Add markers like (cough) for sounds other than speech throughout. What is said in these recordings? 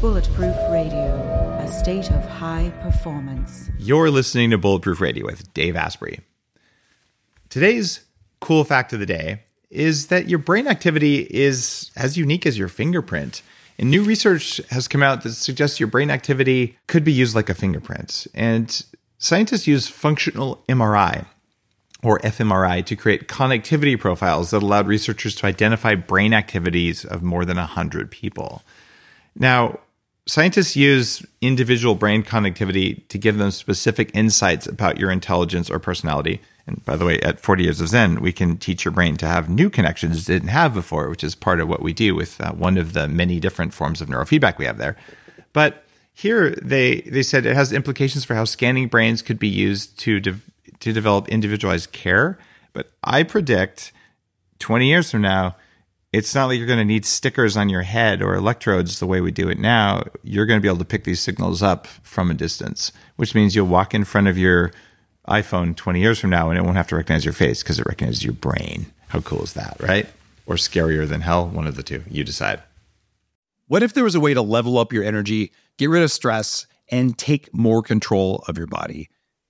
Bulletproof Radio, a state of high performance. You're listening to Bulletproof Radio with Dave Asprey. Today's cool fact of the day is that your brain activity is as unique as your fingerprint. And new research has come out that suggests your brain activity could be used like a fingerprint. And scientists use functional MRI or fMRI to create connectivity profiles that allowed researchers to identify brain activities of more than 100 people. Now, scientists use individual brain connectivity to give them specific insights about your intelligence or personality. And by the way, at 40 Years of Zen, we can teach your brain to have new connections it didn't have before, which is part of what we do with uh, one of the many different forms of neurofeedback we have there. But here they they said it has implications for how scanning brains could be used to de- to develop individualized care. But I predict 20 years from now, it's not like you're going to need stickers on your head or electrodes the way we do it now. You're going to be able to pick these signals up from a distance, which means you'll walk in front of your iPhone 20 years from now and it won't have to recognize your face because it recognizes your brain. How cool is that, right? Or scarier than hell? One of the two. You decide. What if there was a way to level up your energy, get rid of stress, and take more control of your body?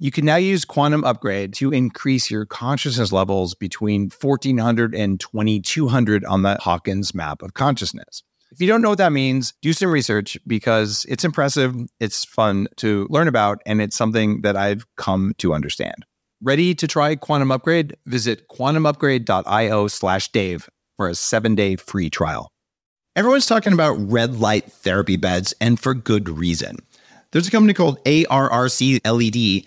You can now use Quantum Upgrade to increase your consciousness levels between 1400 and 2200 on the Hawkins map of consciousness. If you don't know what that means, do some research because it's impressive, it's fun to learn about, and it's something that I've come to understand. Ready to try Quantum Upgrade? Visit quantumupgrade.io slash Dave for a seven day free trial. Everyone's talking about red light therapy beds, and for good reason. There's a company called ARRC LED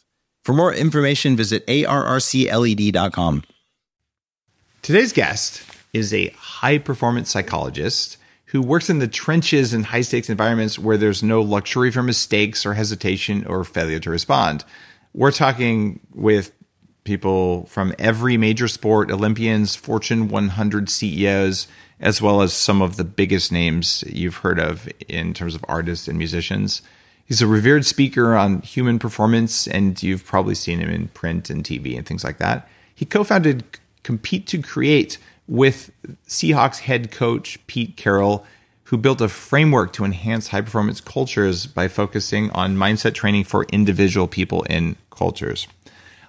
For more information, visit arrcled.com. Today's guest is a high performance psychologist who works in the trenches in high stakes environments where there's no luxury for mistakes or hesitation or failure to respond. We're talking with people from every major sport, Olympians, Fortune 100 CEOs, as well as some of the biggest names you've heard of in terms of artists and musicians. He's a revered speaker on human performance, and you've probably seen him in print and TV and things like that. He co founded Compete to Create with Seahawks head coach Pete Carroll, who built a framework to enhance high performance cultures by focusing on mindset training for individual people in cultures.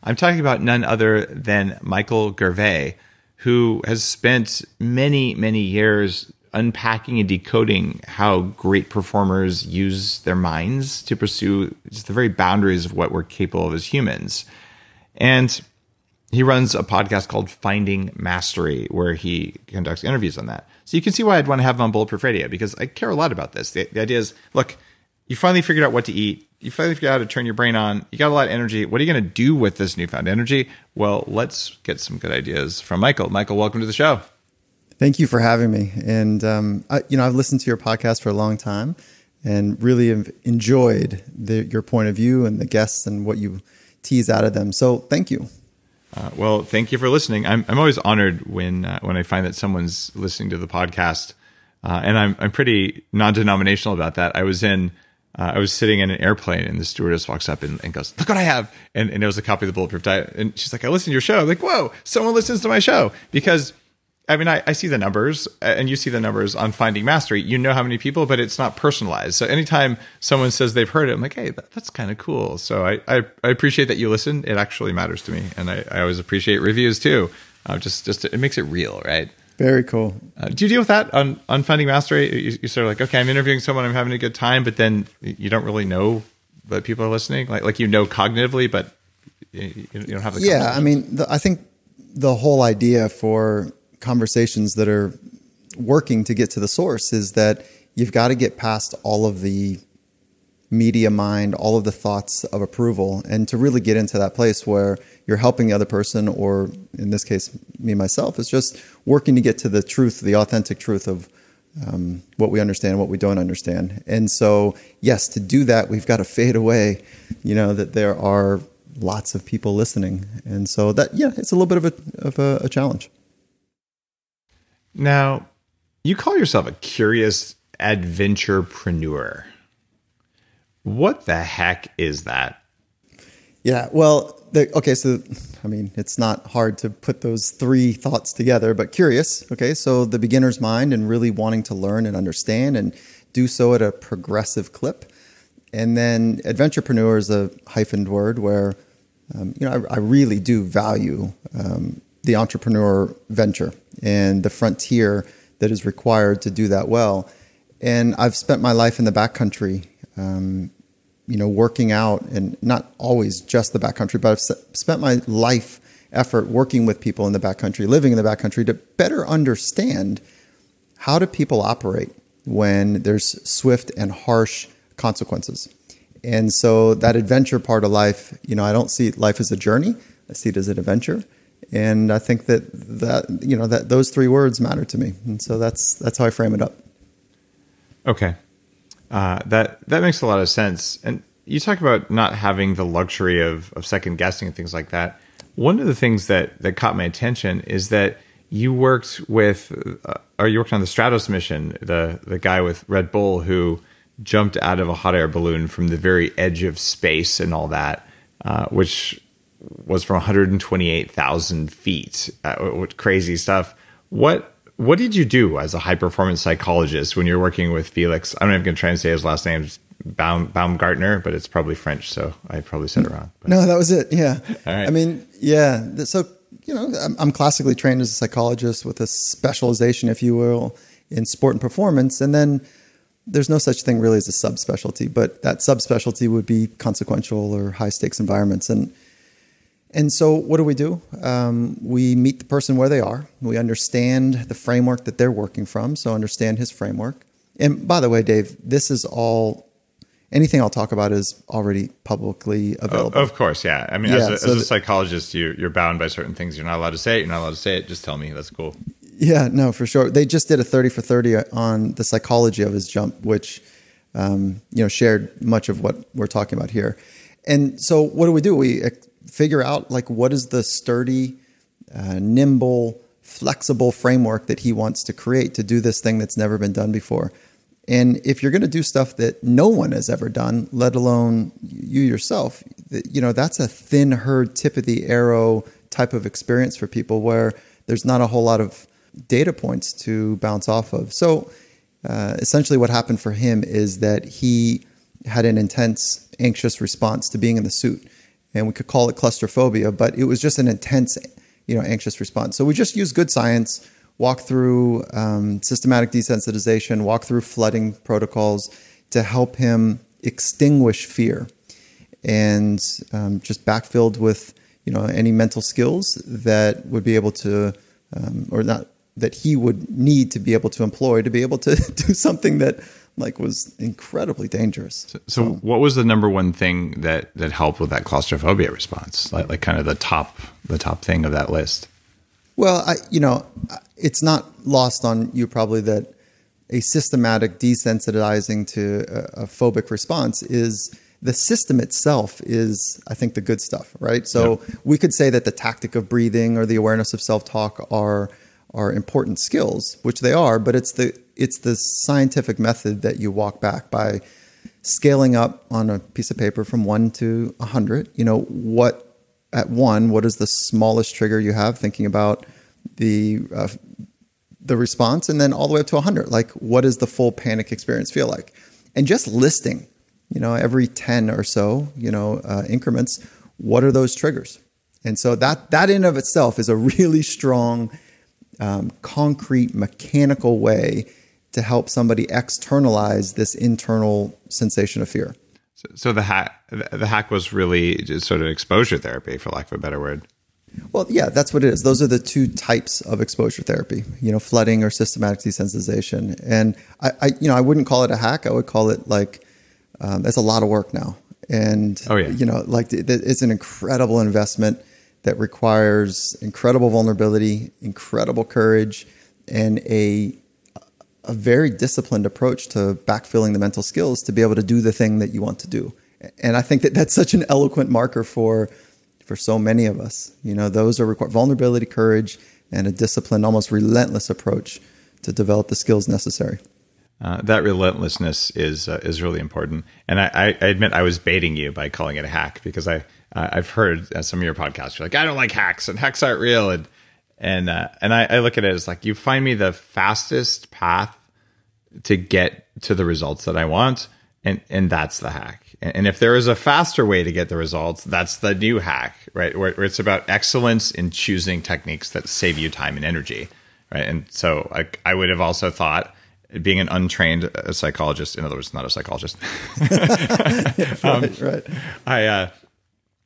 I'm talking about none other than Michael Gervais, who has spent many, many years unpacking and decoding how great performers use their minds to pursue just the very boundaries of what we're capable of as humans. And he runs a podcast called Finding Mastery, where he conducts interviews on that. So you can see why I'd want to have him on Bulletproof Radio because I care a lot about this. The, the idea is look, you finally figured out what to eat you finally figured out how to turn your brain on. You got a lot of energy. What are you going to do with this newfound energy? Well, let's get some good ideas from Michael. Michael, welcome to the show. Thank you for having me. And um, I, you know, I've listened to your podcast for a long time, and really have enjoyed the, your point of view and the guests and what you tease out of them. So, thank you. Uh, well, thank you for listening. I'm I'm always honored when uh, when I find that someone's listening to the podcast, uh, and I'm I'm pretty non-denominational about that. I was in uh, I was sitting in an airplane and the stewardess walks up and, and, goes, Look what I have. And, and it was a copy of the Bulletproof Diet. And she's like, I listened to your show. I'm like, Whoa, someone listens to my show. Because I mean, I, I, see the numbers and you see the numbers on Finding Mastery. You know how many people, but it's not personalized. So anytime someone says they've heard it, I'm like, Hey, that, that's kind of cool. So I, I, I, appreciate that you listen. It actually matters to me. And I, I always appreciate reviews too. Uh, just, just, it makes it real, right? Very cool. Uh, do you deal with that on, on Finding Mastery? You, you sort of like, okay, I'm interviewing someone, I'm having a good time, but then you don't really know that people are listening. Like, like you know cognitively, but you, you don't have the. Yeah, I mean, the, I think the whole idea for conversations that are working to get to the source is that you've got to get past all of the media mind, all of the thoughts of approval, and to really get into that place where you're helping the other person, or in this case, me myself, is just working to get to the truth, the authentic truth of um, what we understand, what we don't understand. And so, yes, to do that, we've got to fade away, you know, that there are lots of people listening. And so that, yeah, it's a little bit of a, of a, a challenge. Now, you call yourself a curious adventurepreneur. What the heck is that? Yeah, well, the, okay, so I mean, it's not hard to put those three thoughts together, but curious. Okay, so the beginner's mind and really wanting to learn and understand and do so at a progressive clip. And then adventurepreneur is a hyphened word where, um, you know, I, I, really do value um, the entrepreneur venture and the frontier that is required to do that well. And I've spent my life in the backcountry, um, you know, working out, and not always just the backcountry, but I've spent my life effort working with people in the backcountry, living in the backcountry to better understand how do people operate when there's swift and harsh consequences. And so that adventure part of life, you know, I don't see life as a journey. I see it as an adventure and I think that that you know that those three words matter to me, and so that's that's how I frame it up. Okay, uh, that that makes a lot of sense. And you talk about not having the luxury of of second guessing and things like that. One of the things that that caught my attention is that you worked with, uh, or you worked on the Stratos mission, the the guy with Red Bull who jumped out of a hot air balloon from the very edge of space and all that, uh, which was from 128,000 feet. Uh, crazy stuff. What what did you do as a high performance psychologist when you're working with Felix? I'm not even going to try and say his last name. Baum, Baumgartner, but it's probably French, so I probably said it wrong. But. No, that was it. Yeah. All right. I mean, yeah. So you know, I'm, I'm classically trained as a psychologist with a specialization, if you will, in sport and performance, and then there's no such thing really as a subspecialty, but that subspecialty would be consequential or high stakes environments. And and so, what do we do? Um, we meet the person where they are. We understand the framework that they're working from. So, understand his framework. And by the way, Dave, this is all. Anything I'll talk about is already publicly available. of course, yeah. I mean, yeah, as, a, so as a psychologist, you're, you're bound by certain things. You're not allowed to say it. You're not allowed to say it. Just tell me. That's cool. Yeah, no, for sure. They just did a 30 for 30 on the psychology of his jump, which, um, you know, shared much of what we're talking about here. And so, what do we do? We figure out like what is the sturdy, uh, nimble, flexible framework that he wants to create to do this thing that's never been done before. And if you're going to do stuff that no one has ever done, let alone you yourself, you know, that's a thin herd, tip of the arrow type of experience for people where there's not a whole lot of data points to bounce off of. So uh, essentially, what happened for him is that he had an intense, anxious response to being in the suit and we could call it claustrophobia, but it was just an intense, you know, anxious response. So we just use good science, walk through um, systematic desensitization, walk through flooding protocols to help him extinguish fear, and um, just backfilled with you know any mental skills that would be able to, um, or not that he would need to be able to employ to be able to (laughs) do something that like was incredibly dangerous. So, so, what was the number one thing that that helped with that claustrophobia response? Like, like kind of the top the top thing of that list. Well, I you know, it's not lost on you probably that a systematic desensitizing to a, a phobic response is the system itself is i think the good stuff right so we could say that the tactic of breathing or the awareness of self-talk are are important skills, which they are, but it's the it's the scientific method that you walk back by scaling up on a piece of paper from one to a hundred. You know what at one, what is the smallest trigger you have? Thinking about the uh, the response, and then all the way up to a hundred. Like, what does the full panic experience feel like? And just listing, you know, every ten or so, you know, uh, increments. What are those triggers? And so that that in of itself is a really strong um, concrete, mechanical way to help somebody externalize this internal sensation of fear. So, so the hack, the hack was really just sort of exposure therapy, for lack of a better word. Well, yeah, that's what it is. Those are the two types of exposure therapy, you know, flooding or systematic desensitization. And I, I you know, I wouldn't call it a hack. I would call it like, um, it's a lot of work now. And, oh, yeah. you know, like it's an incredible investment that requires incredible vulnerability, incredible courage, and a a very disciplined approach to backfilling the mental skills to be able to do the thing that you want to do. And I think that that's such an eloquent marker for for so many of us. You know, those are required vulnerability, courage, and a disciplined, almost relentless approach to develop the skills necessary. Uh, that relentlessness is uh, is really important, and I, I, admit I was baiting you by calling it a hack because I uh, I've heard uh, some of your podcasts. You're like, I don't like hacks, and hacks aren't real, and and uh, and I, I look at it as like you find me the fastest path to get to the results that I want, and and that's the hack. And, and if there is a faster way to get the results, that's the new hack, right? Where, where it's about excellence in choosing techniques that save you time and energy, right? And so I, I would have also thought being an untrained uh, psychologist, in other words, not a psychologist. (laughs) (laughs) right, um, right. I uh,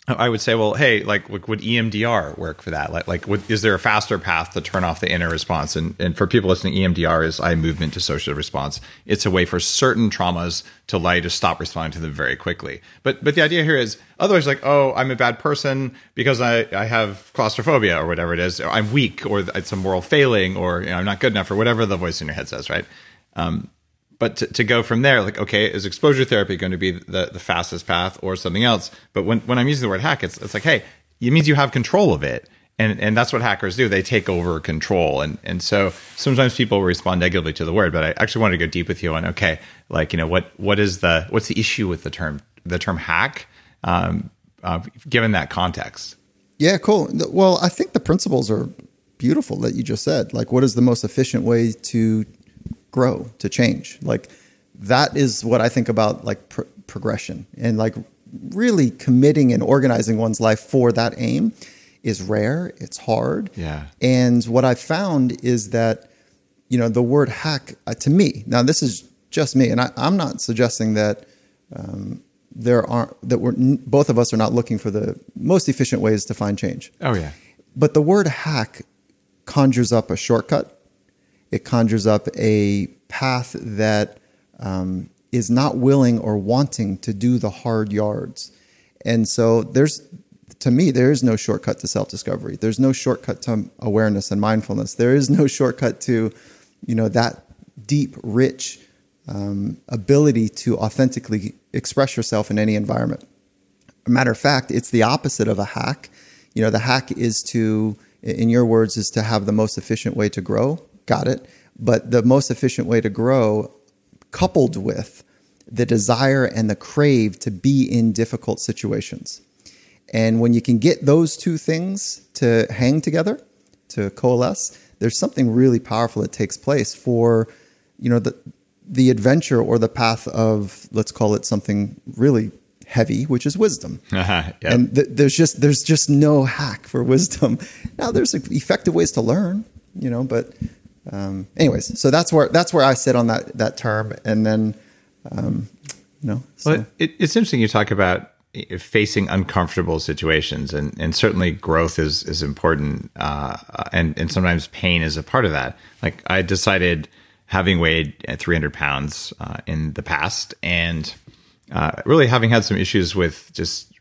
I would say, well, hey, like, would EMDR work for that? Like, like, would, is there a faster path to turn off the inner response? And and for people listening, EMDR is eye movement dissociative response. It's a way for certain traumas to allow you to stop responding to them very quickly. But but the idea here is otherwise, like, oh, I'm a bad person because I I have claustrophobia or whatever it is. Or I'm weak, or it's a moral failing, or you know, I'm not good enough, or whatever the voice in your head says, right? Um, but to, to go from there, like, okay, is exposure therapy going to be the, the fastest path or something else? But when, when I'm using the word hack, it's, it's like, hey, it means you have control of it. And, and that's what hackers do. They take over control. And, and so sometimes people respond negatively to the word, but I actually wanted to go deep with you on, okay, like, you know, what, what is the, what's the issue with the term, the term hack, um, uh, given that context? Yeah, cool. Well, I think the principles are beautiful that you just said. Like, what is the most efficient way to grow, to change. Like that is what I think about like pr- progression and like really committing and organizing one's life for that aim is rare. It's hard. Yeah. And what I found is that, you know, the word hack uh, to me, now this is just me, and I, am not suggesting that um, there aren't, that we're, both of us are not looking for the most efficient ways to find change. Oh, yeah. But the word hack conjures up a shortcut it conjures up a path that um, is not willing or wanting to do the hard yards. And so there's, to me, there is no shortcut to self discovery. There's no shortcut to awareness and mindfulness. There is no shortcut to, you know, that deep, rich um, ability to authentically express yourself in any environment. Matter of fact, it's the opposite of a hack. You know, the hack is to, in your words, is to have the most efficient way to grow got it. But the most efficient way to grow, coupled with the desire and the crave to be in difficult situations. And when you can get those two things to hang together, to coalesce, there's something really powerful that takes place for, you know, the the adventure or the path of let's call it something really heavy, which is wisdom. (laughs) Uh-huh, yep. And th- there's just there's just no hack for wisdom. Now there's effective ways to learn, you know, but um, anyways, so that's where that's where I sit on that that term, and then um, you know. So. Well, it, it's interesting you talk about facing uncomfortable situations, and and certainly growth is is important, uh, and and sometimes pain is a part of that. Like I decided, having weighed 300 pounds uh, in the past, and uh, really having had some issues with just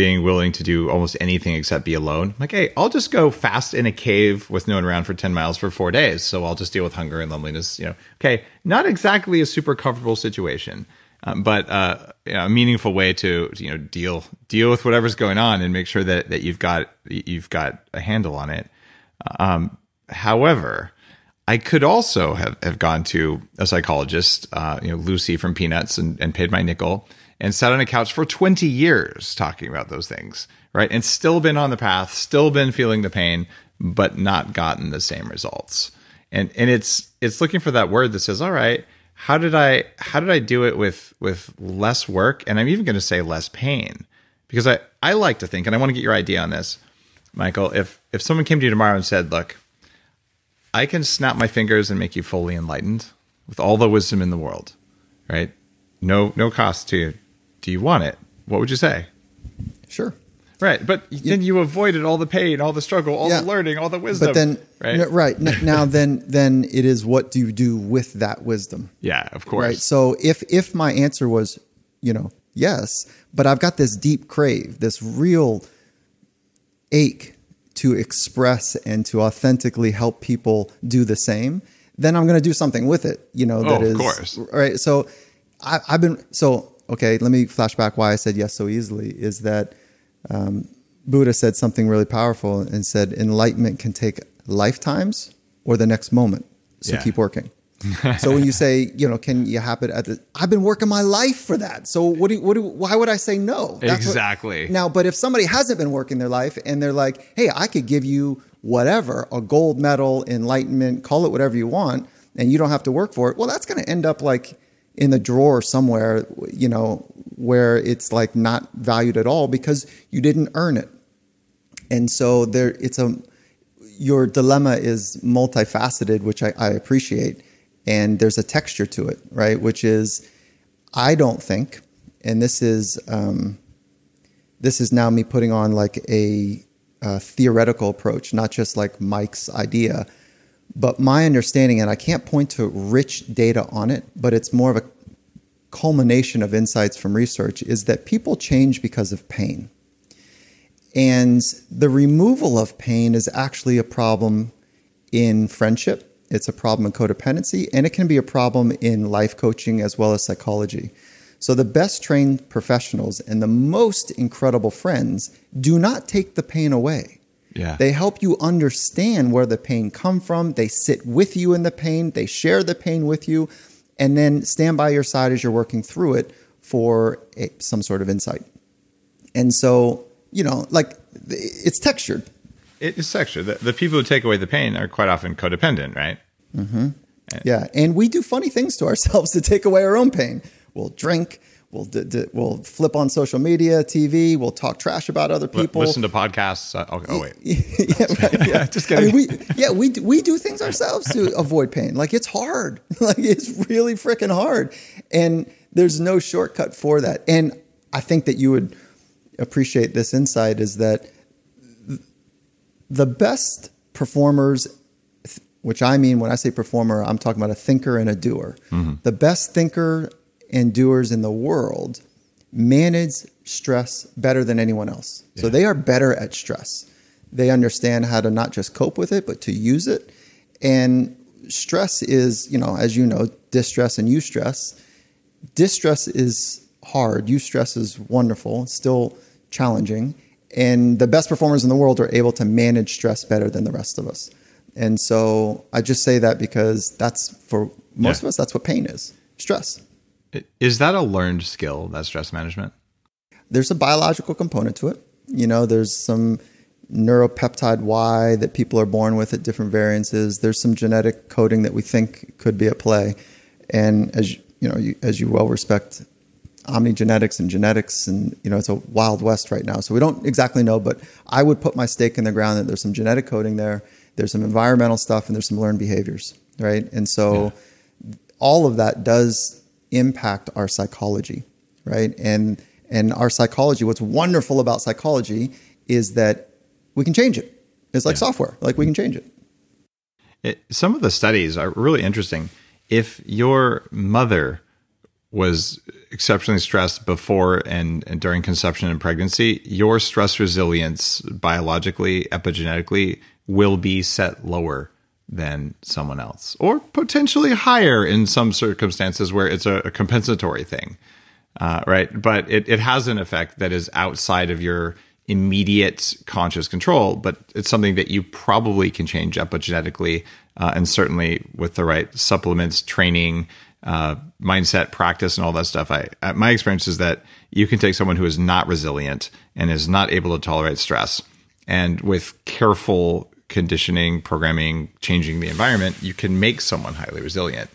being willing to do almost anything except be alone. Like, hey, I'll just go fast in a cave with no one around for 10 miles for four days. So I'll just deal with hunger and loneliness. You know, okay, not exactly a super comfortable situation, um, but uh, you know, a meaningful way to you know deal deal with whatever's going on and make sure that that you've got you've got a handle on it. Um, however, I could also have, have gone to a psychologist, uh, you know, Lucy from Peanuts, and, and paid my nickel and sat on a couch for 20 years talking about those things, right? And still been on the path, still been feeling the pain, but not gotten the same results. And and it's it's looking for that word that says, all right, how did I how did I do it with with less work? And I'm even going to say less pain. Because I, I like to think, and I want to get your idea on this, Michael, if if someone came to you tomorrow and said, look, I can snap my fingers and make you fully enlightened with all the wisdom in the world, right? No, no cost to you. Do you want it? What would you say? Sure. Right, but then you avoided all the pain, all the struggle, all Yeah. the learning, all the wisdom. But then, right? right (laughs) now, then, then it is what do you do with that wisdom? Yeah, of course. Right. So if if my answer was, you know, yes, but I've got this deep crave, this real ache to express and to authentically help people do the same, then I'm going to do something with it. You know, that Oh, of is course. right. So I, I've been so okay. Let me flash back why I said yes so easily. Is that um, Buddha said something really powerful and said enlightenment can take lifetimes or the next moment. So Yeah. keep working. (laughs) so when you say, you know, can you happen at the? I've been working my life for that. So what do? You, what do? Why would I say no? what- Exactly. now, but if somebody hasn't been working their life and they're like, hey, I could give you whatever, a gold medal, enlightenment, call it whatever you want, and you don't have to work for it. Well, that's going to end up like in the drawer somewhere, you know, where it's like not valued at all because you didn't earn it. And so there, it's a your dilemma is multifaceted, which I, I appreciate, and there's a texture to it, right? Which is, I don't think, and this is um, this is now me putting on like a, a theoretical approach, not just like Mike's idea, but my understanding, and I can't point to rich data on it, but it's more of a culmination of insights from research, is that people change because of pain. And the removal of pain is actually a problem in friendship. It's a problem in codependency, and it can be a problem in life coaching as well as psychology. So, the best trained professionals and the most incredible friends do not take the pain away. Yeah. They help you understand where the pain come from. They sit with you in the pain. They share the pain with you, and then stand by your side as you're working through it for a, some sort of insight. And so, you know, like it's textured. It is textured. The, the people who take away the pain are quite often codependent, right? Mm-hmm. Yeah, and we do funny things to ourselves (laughs) to take away our own pain. We'll drink. We'll d- d- we'll flip on social media, TV. We'll talk trash about other people. Listen to podcasts. Uh, oh, oh, wait. (laughs) yeah, right, yeah. (laughs) Just I mean, kidding. we, yeah, we do- we do things ourselves to avoid pain. Like it's hard. (laughs) like it's really freaking hard, and there's no shortcut for that. And I think that you would appreciate this insight is that th- the best performers, which I mean when I say performer, I'm talking about a thinker and a doer. The best thinker and doers in the world manage stress better than anyone else. So they are better at stress. They understand how to not just cope with it, but to use it. And stress is, you know, as you know, distress and eustress. Distress is hard. Eustress is wonderful. It's still challenging. And the best performers in the world are able to manage stress better than the rest of us. And so I just say that because that's for most Yeah. of us, that's what pain is stress. Is that a learned skill, that stress management? there's a biological component to it. You know, there's some neuropeptide Y that people are born with at different variances. There's some genetic coding that we think could be at play. And as you know, you, as you well respect omnigenetics and genetics, and you know, it's a wild west right now. So we don't exactly know, but I would put my stake in the ground that there's some genetic coding there. There's some environmental stuff, and there's some learned behaviors, right? And so all of that does impact our psychology, right? And and our psychology, what's wonderful about psychology is that we can change it. It's like software, like we can change it. It, some of the studies are really interesting. If your mother was exceptionally stressed before and, and during conception and pregnancy, your stress resilience biologically, epigenetically, will be set lower than someone else, or potentially higher in some circumstances where it's a, a compensatory thing, uh, right? But it, it has an effect that is outside of your immediate conscious control, but it's something that you probably can change epigenetically, uh, and certainly with the right supplements, training, uh, mindset, practice, and all that stuff. I uh, my experience is that you can take someone who is not resilient and is not able to tolerate stress, and with careful conditioning, programming, changing the environment, you can make someone highly resilient.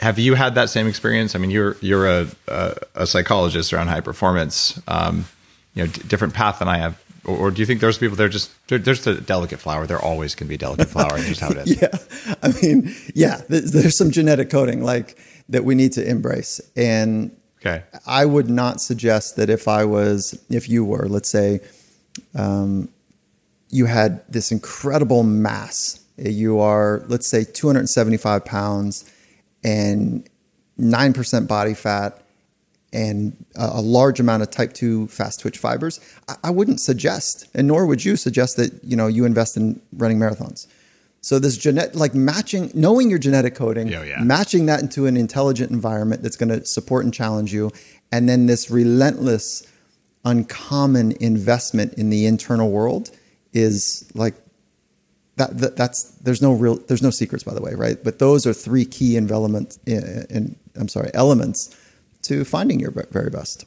Have you had that same experience? I mean, you're you're a a, a psychologist around high performance. Um, you know, d- different path than I have. or, or do you think there's people they're just they're, they're just a delicate flower? They're always going to be a delicate flower. just how it is. (laughs) yeah, I mean, yeah, there's, there's some genetic coding like that we need to embrace, and Okay. I would not suggest that if I was, if you were, let's say, um, you had this incredible mass. You are, let's say, 275 pounds and 9% body fat and a, large amount of type 2 fast twitch fibers. I, wouldn't suggest, and nor would you suggest that, you know, you invest in running marathons. So this genetic, like matching, knowing your genetic coding, Yeah, yeah. matching that into an intelligent environment that's going to support and challenge you, and then this relentless, uncommon investment in the internal world is like that, that. That's there's no real there's no secrets by the way, right? But those are three key elements. In, in I'm sorry, elements to finding your very best.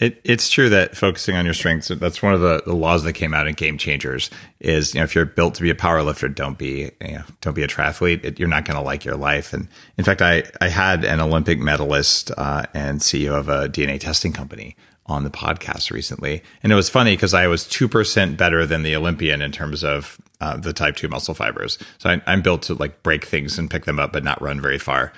It, it's true that focusing on your strengths, that's one of the, the laws that came out in Game Changers is, you know, if you're built to be a power lifter, don't be, you know, don't be a triathlete. It, you're not going to like your life. And in fact, I, I had an Olympic medalist uh, and CEO of a DNA testing company on the podcast recently. And it was funny because I was 2% better than the Olympian in terms of uh, the type 2 muscle fibers. So I, I'm built to like break things and pick them up, but not run very far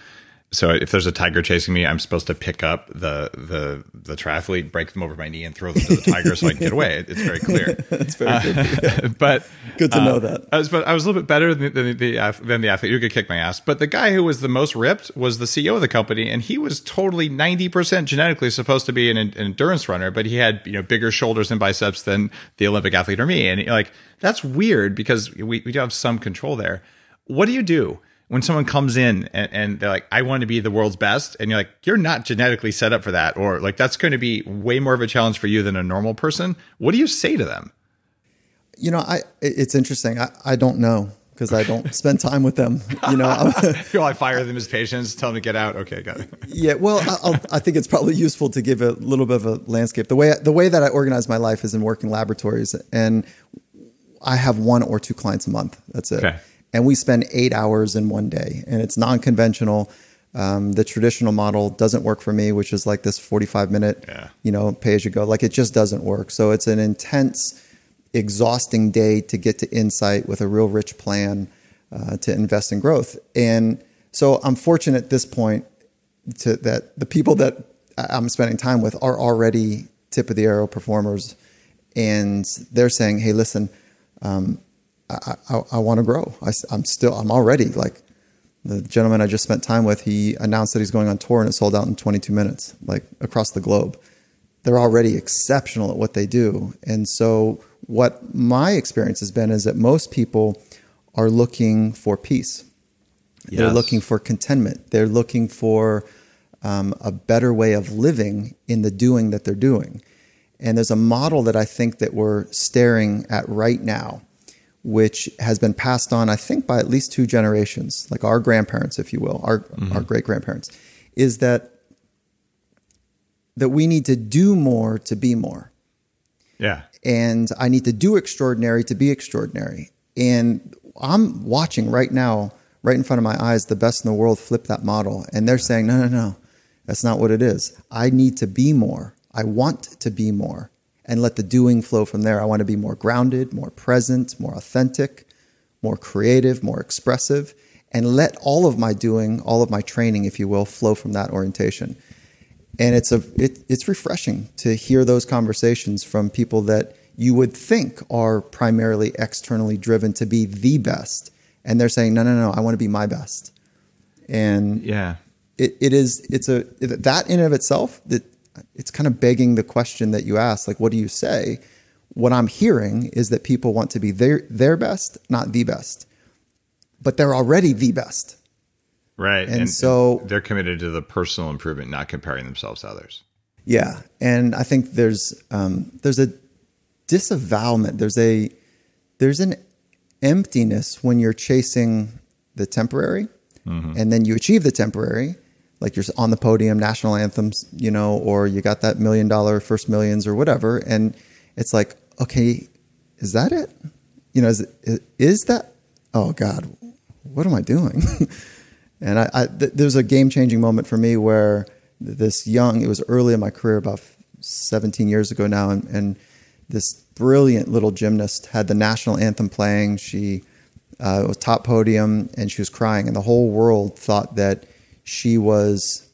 so if there's a tiger chasing me, I'm supposed to pick up the the the triathlete, break them over my knee, and throw them to the tiger so I can get away. It's very clear. (laughs) That's very good. Uh, (laughs) but Good to uh, know that. I was, but I was a little bit better than, than the than the athlete who could kick my ass. But the guy who was the most ripped was the CEO of the company, and he was totally 90 percent genetically supposed to be an, an endurance runner, but he had you know bigger shoulders and biceps than the Olympic athlete or me, and like that's weird because we we do have some control there. What do you do? When someone comes in and, and, they're like, I want to be the world's best, and you're like, you're not genetically set up for that, or like that's going to be way more of a challenge for you than a normal person. What do you say to them? You know, I it's interesting. I, I don't know because I don't (laughs) spend time with them. You know, (laughs) (laughs) I fire them as patients, tell them to get out. Okay, got it. yeah. Well, I, I'll, I think it's probably useful to give a little bit of a landscape. The way the way that I organize my life is in working laboratories, and I have one or two clients a month. That's it. Okay. And we spend eight hours in one day, and it's non-conventional. Um, the traditional model doesn't work for me, which is like this forty-five minute, Yeah. you know, pay as you go. Like it just doesn't work. So it's an intense, exhausting day to get to insight with a real rich plan uh, to invest in growth. And so I'm fortunate at this point to that the people that I'm spending time with are already tip of the arrow performers, and they're saying, "Hey, listen, um, I, I, I want to grow. I, am still, I'm already like the gentleman I just spent time with. He announced that he's going on tour, and it sold out in 22 minutes, like across the globe. They're already exceptional at what they do, and so what my experience has been is that most people are looking for peace. They're looking for contentment. They're looking for um, a better way of living in the doing that they're doing. And there's a model that I think that we're staring at right now, which has been passed on, I think, by at least two generations, like our grandparents, if you will, our mm-hmm. our great grandparents, is that that we need to do more to be more Yeah. and I need to do extraordinary to be extraordinary. And I'm watching right now, right in front of my eyes, the best in the world flip that model. And they're saying, no, no, no, that's not what it is. I need to be more. I want to be more and let the doing flow from there. I want to be more grounded, more present, more authentic, more creative, more expressive, and let all of my doing, all of my training, if you will, flow from that orientation and it's a it, it's refreshing to hear those conversations from people that you would think are primarily externally driven to be the best and they're saying no no no i want to be my best and Yeah. it, it is it's a that in and of itself that it's kind of begging the question that you asked like what do you say what i'm hearing is that people want to be their their best not the best but they're already the best Right. And so- they're committed to the personal improvement, not comparing themselves to others. Yeah, and I think there's um, there's a disavowment, There's a there's an emptiness when you're chasing the temporary, and then you achieve the temporary, like you're on the podium, national anthems, you know, or you got that million dollar first millions or whatever, and it's like, okay, is that it? You know, is it, is that? Oh God, what am I doing? (laughs) And I, I th- there was a game changing moment for me where this young, it was early in my career, about 17 years ago now, and, and this brilliant little gymnast had the national anthem playing. She uh, was top podium and she was crying, and the whole world thought that she was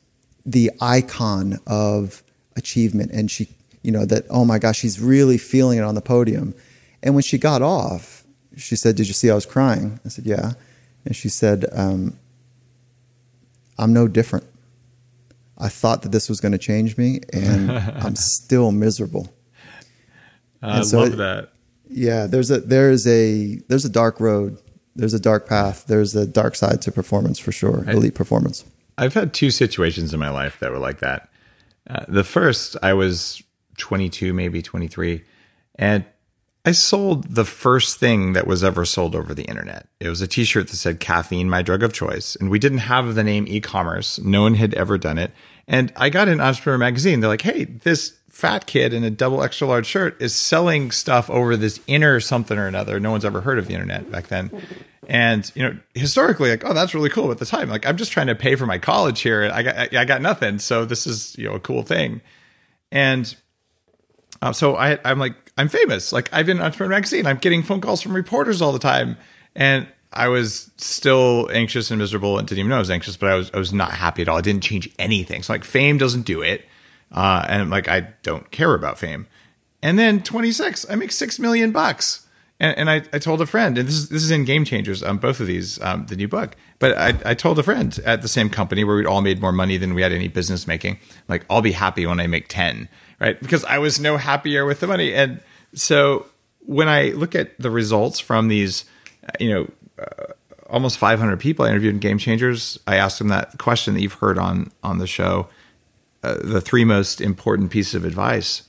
the icon of achievement, and she, you know, that oh my gosh, she's really feeling it on the podium. And when she got off, she said, "Did you see I was crying?" I said, "Yeah," and she said, um, "I'm no different." I thought that this was going to change me, and (laughs) I'm still miserable. I so love that. Yeah, there's a there's a there's a dark road. There's a dark path. There's a dark side to performance for sure. I, elite performance. I've had two situations in my life that were like that. Uh, the first, I was 22, maybe 23, and I sold the first thing that was ever sold over the internet. It was a t-shirt that said caffeine, my drug of choice. And we didn't have the name e-commerce. No one had ever done it. And I got an entrepreneur magazine. They're like, Hey, this fat kid in a double extra large shirt is selling stuff over this inner something or another. No one's ever heard of the internet back then. And, you know, historically, like, oh, that's really cool at the time. Like, I'm just trying to pay for my college here. I got, I got nothing. So this is, you know, a cool thing. And, uh, so I, I'm like, I'm famous. Like I've been on Entrepreneur Magazine. I'm getting phone calls from reporters all the time, and I was still anxious and miserable, and didn't even know I was anxious. But I was I was not happy at all. I didn't change anything. So like fame doesn't do it, uh, and like I don't care about fame. And then 26, I make six million bucks. And, and I, I told a friend, and this is this is in Game Changers, um, both of these, um, the new book. But I, I told a friend at the same company where we'd all made more money than we had any business making. Like, I'll be happy when I make ten, right? Because I was no happier with the money. And so when I look at the results from these, you know, uh, almost 500 people I interviewed in Game Changers, I asked them that question that you've heard on on the show, uh, the three most important pieces of advice.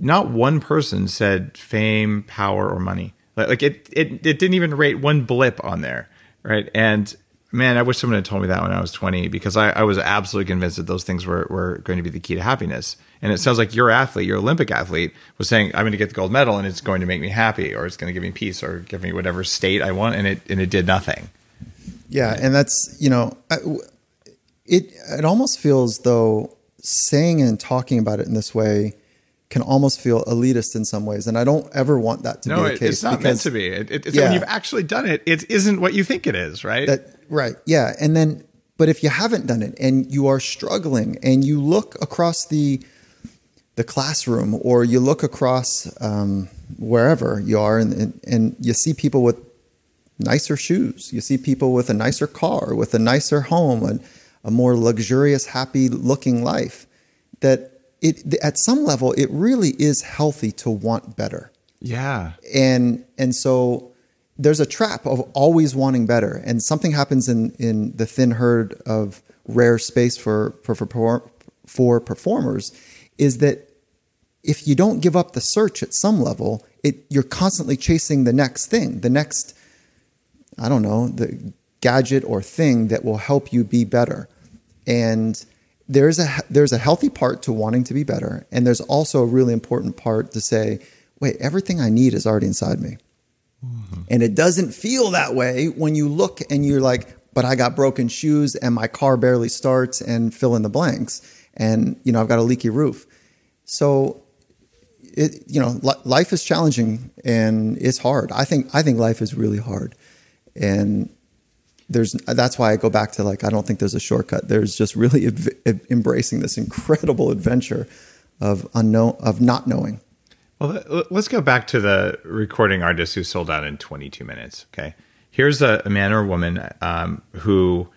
Not one person said fame, power, or money. Like it, it, it didn't even rate one blip on there, right? And man, I wish someone had told me that when I was 20 because I, I was absolutely convinced that those things were, were going to be the key to happiness. And it sounds like your athlete, your Olympic athlete, was saying, "I'm going to get the gold medal, and it's going to make me happy, or it's going to give me peace, or give me whatever state I want," and it and it did nothing. Yeah, and that's you know, it it almost feels though saying and talking about it in this way can almost feel elitist in some ways, and I don't ever want that to no, be the case. it's not meant to be. It, it, it's yeah, when you've actually done it, it isn't what you think it is, right? That, right. Yeah, and then, but if you haven't done it and you are struggling, and you look across the the classroom or you look across um, wherever you are and, and, and, you see people with nicer shoes you see people with a nicer car with a nicer home and a more luxurious happy looking life that it at some level it really is healthy to want better yeah and and so there's a trap of always wanting better and something happens in in the thin herd of rare space for for for, for performers is that if you don't give up the search at some level, it you're constantly chasing the next thing, the next I don't know, the gadget or thing that will help you be better. And there's a there's a healthy part to wanting to be better, and there's also a really important part to say, wait, everything I need is already inside me. And it doesn't feel that way when you look and you're like, but I got broken shoes and my car barely starts and fill in the blanks and you know I've got a leaky roof. So it, you know, life is challenging and it's hard. I think I think life is really hard, and there's that's why I go back to like I don't think there's a shortcut. There's just really (laughs) embracing this incredible adventure of unknown of not knowing. Well, let's go back to the recording artist who sold out in 22 minutes. Okay, here's a, a man or a woman um, who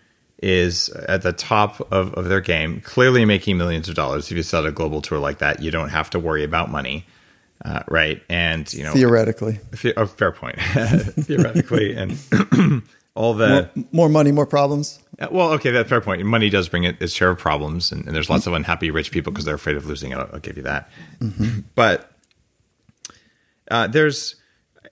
is at the top of, of their game, clearly making millions of dollars. If you sell a global tour like that, you don't have to worry about money, uh, right? And you know, theoretically, the, oh, fair point. (laughs) theoretically, and (clears throat) all the more, more, money, more problems. Uh, well, okay, that fair point. Money does bring it its share of problems, and, and there's lots mm-hmm. of unhappy rich people because they're afraid of losing it. I'll, I'll give you that. Mm-hmm. But uh, there's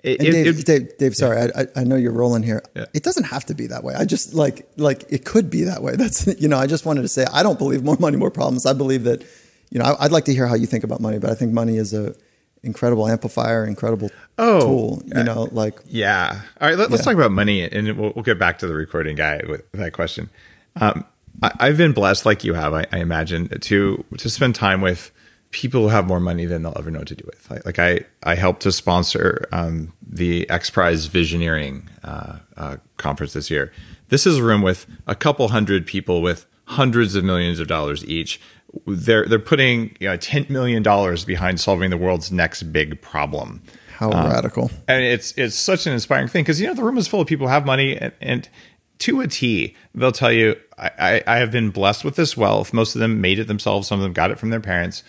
it, Dave, it, Dave, Dave, sorry, I, I know you're rolling here. Yeah. It doesn't have to be that way. I just like, like it could be that way. (laughs) That's, you know, I just wanted to say, I don't believe more money, more problems. I believe that, you know, I, would like to hear how you think about money, but I think money is a incredible amplifier, incredible oh, tool, you know, like. Yeah. All right. Let, us talk about money and we'll, we'll, get back to the recording guy with that question. Um, I, have been blessed like you have, I, I imagine to, to spend time with people who have more money than they'll ever know what to do with. Like, like I, I helped to sponsor um, the X Prize Visioneering uh, uh, conference this year. This is a room with a couple hundred people with hundreds of millions of dollars each. They're they're putting you know, ten million dollars behind solving the world's next big problem. How um, radical! And it's it's such an inspiring thing because you know the room is full of people who have money and, and to a T, they'll tell you, I, I, have been blessed with this wealth. Most of them made it themselves. Some of them got it from their parents.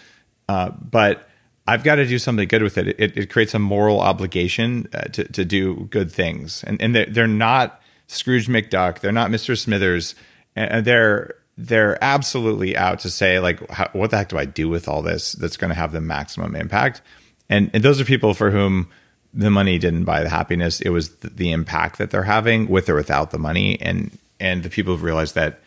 Uh, but I've got to do something good with it. It, it creates a moral obligation uh, to, to do good things. And, and they're, they're not Scrooge McDuck. They're not Mr. Smithers. And they're, they're absolutely out to say like, how, what the heck do I do with all this that's going to have the maximum impact? And, and those are people for whom the money didn't buy the happiness. It was the, the impact that they're having with or without the money. And, and the people have realized that,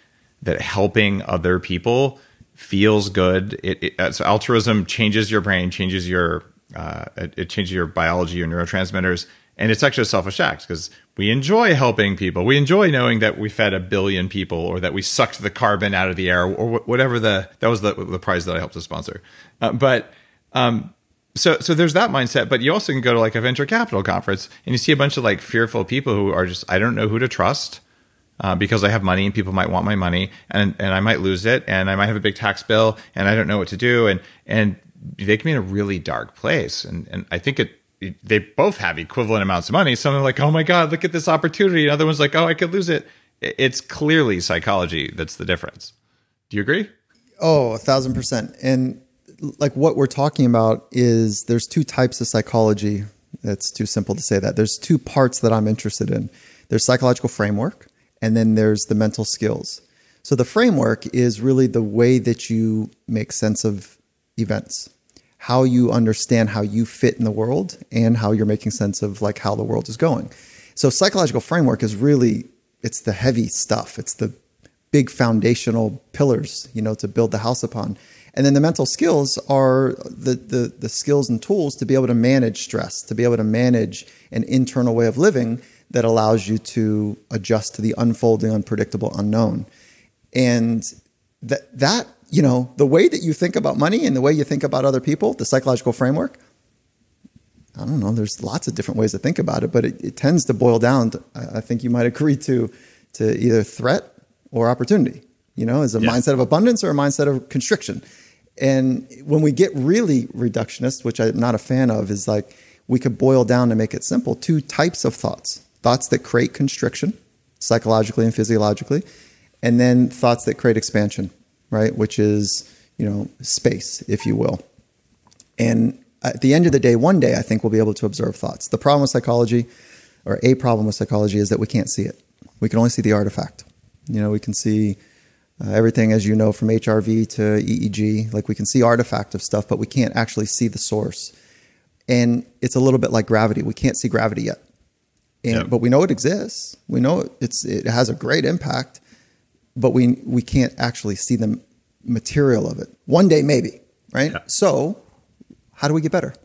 that helping other people feels good. It, it so altruism changes your brain, changes your uh, it, it, changes your biology, your neurotransmitters, and it's actually a selfish act because we enjoy helping people. We enjoy knowing that we fed a billion people, or that we sucked the carbon out of the air, or whatever the that was the, the prize that I helped to sponsor. Uh, but um, so so there's that mindset. But you also can go to like a venture capital conference and you see a bunch of like fearful people who are just I don't know who to trust uh, because I have money and people might want my money and, and I might lose it and I might have a big tax bill and I don't know what to do. And, and they can be in a really dark place. And, and I think it, they both have equivalent amounts of money. Some are like, oh my God, look at this opportunity. Another one's like, oh, I could lose it. It's clearly psychology that's the difference. Do you agree? Oh, a thousand percent. And like what we're talking about is there's two types of psychology. It's too simple to say that. There's two parts that I'm interested in. There's psychological framework, and then there's the mental skills. So the framework is really the way that you make sense of events, how you understand how you fit in the world and how you're making sense of like how the world is going. So psychological framework is really it's the heavy stuff. It's the big foundational pillars, you know, to build the house upon. And then the mental skills are the, the, the skills and tools to be able to manage stress, to be able to manage an internal way of living that allows you to adjust to the unfolding, unpredictable unknown. And that, that, you know, the way that you think about money and the way you think about other people, the psychological framework, I don't know, there's lots of different ways to think about it, but it, it tends to boil down, to, I think you might agree to, to either threat or opportunity, you know, is a yeah. mindset of abundance or a mindset of constriction. And when we get really reductionist, which I'm not a fan of, is like we could boil down to make it simple two types of thoughts thoughts that create constriction psychologically and physiologically, and then thoughts that create expansion, right? Which is, you know, space, if you will. And at the end of the day, one day I think we'll be able to observe thoughts. The problem with psychology, or a problem with psychology, is that we can't see it. We can only see the artifact. You know, we can see uh, everything, as you know, from HRV to EEG. Like we can see artifact of stuff, but we can't actually see the source. And it's a little bit like gravity. We can't see gravity yet. And, yep. but we know it exists. We know it's it has a great impact, but we we can't actually see the material of it. One day, maybe, right? Yeah. So, how do we get better?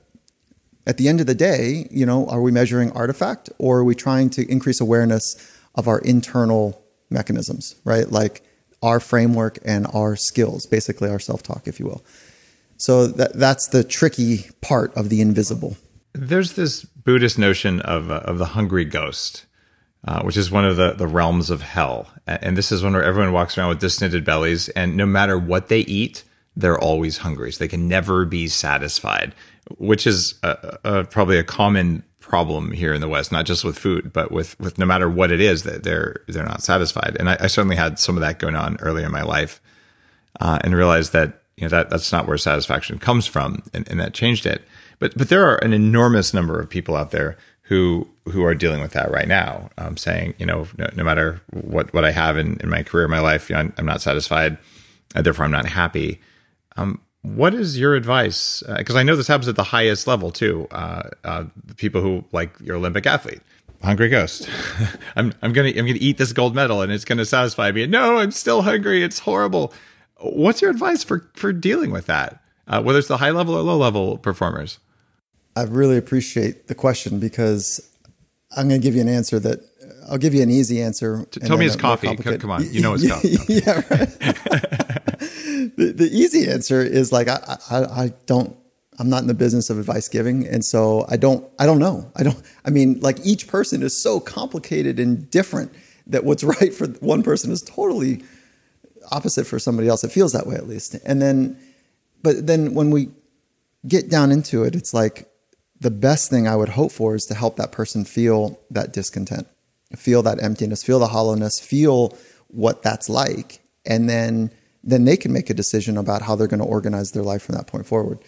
At the end of the day, you know, are we measuring artifact or are we trying to increase awareness of our internal mechanisms, right? Like our framework and our skills, basically our self talk, if you will. So that that's the tricky part of the invisible. There's this Buddhist notion of uh, of the hungry ghost, uh, which is one of the the realms of hell, and this is one where everyone walks around with distended bellies, and no matter what they eat, they're always hungry. So they can never be satisfied, which is probably a common problem here in the West, not just with food, but with with no matter what it is that they're they're not satisfied. And I, I certainly had some of that going on earlier in my life, uh, and realized that you know that that's not where satisfaction comes from, and, and that changed it. But but there are an enormous number of people out there who who are dealing with that right now, um, saying you know no, no, matter what what I have in, in my career, my life, you know, I'm, not satisfied, uh, therefore I'm not happy. Um, what is your advice? Because uh, I know this happens at the highest level too. Uh, uh people who like your Olympic athlete, hungry ghost. (laughs) I'm I'm gonna I'm gonna eat this gold medal and it's gonna satisfy me. No, I'm still hungry. It's horrible. What's your advice for for dealing with that? Uh, whether it's the high level or low level performers. I really appreciate the question because I'm going to give you an answer that I'll give you an easy answer. Tell me it's coffee. Come on, you know it's coffee. (laughs) yeah, right. (laughs) (laughs) the, the easy answer is like I, I I don't I'm not in the business of advice giving, and so I don't I don't know. I don't. I mean, like each person is so complicated and different that what's right for one person is totally opposite for somebody else. It feels that way at least. And then, but then when we get down into it, it's like the best thing I would hope for is to help that person feel that discontent, feel that emptiness, feel the hollowness, feel what that's like, and then then they can make a decision about how they're going to organize their life from that point forward.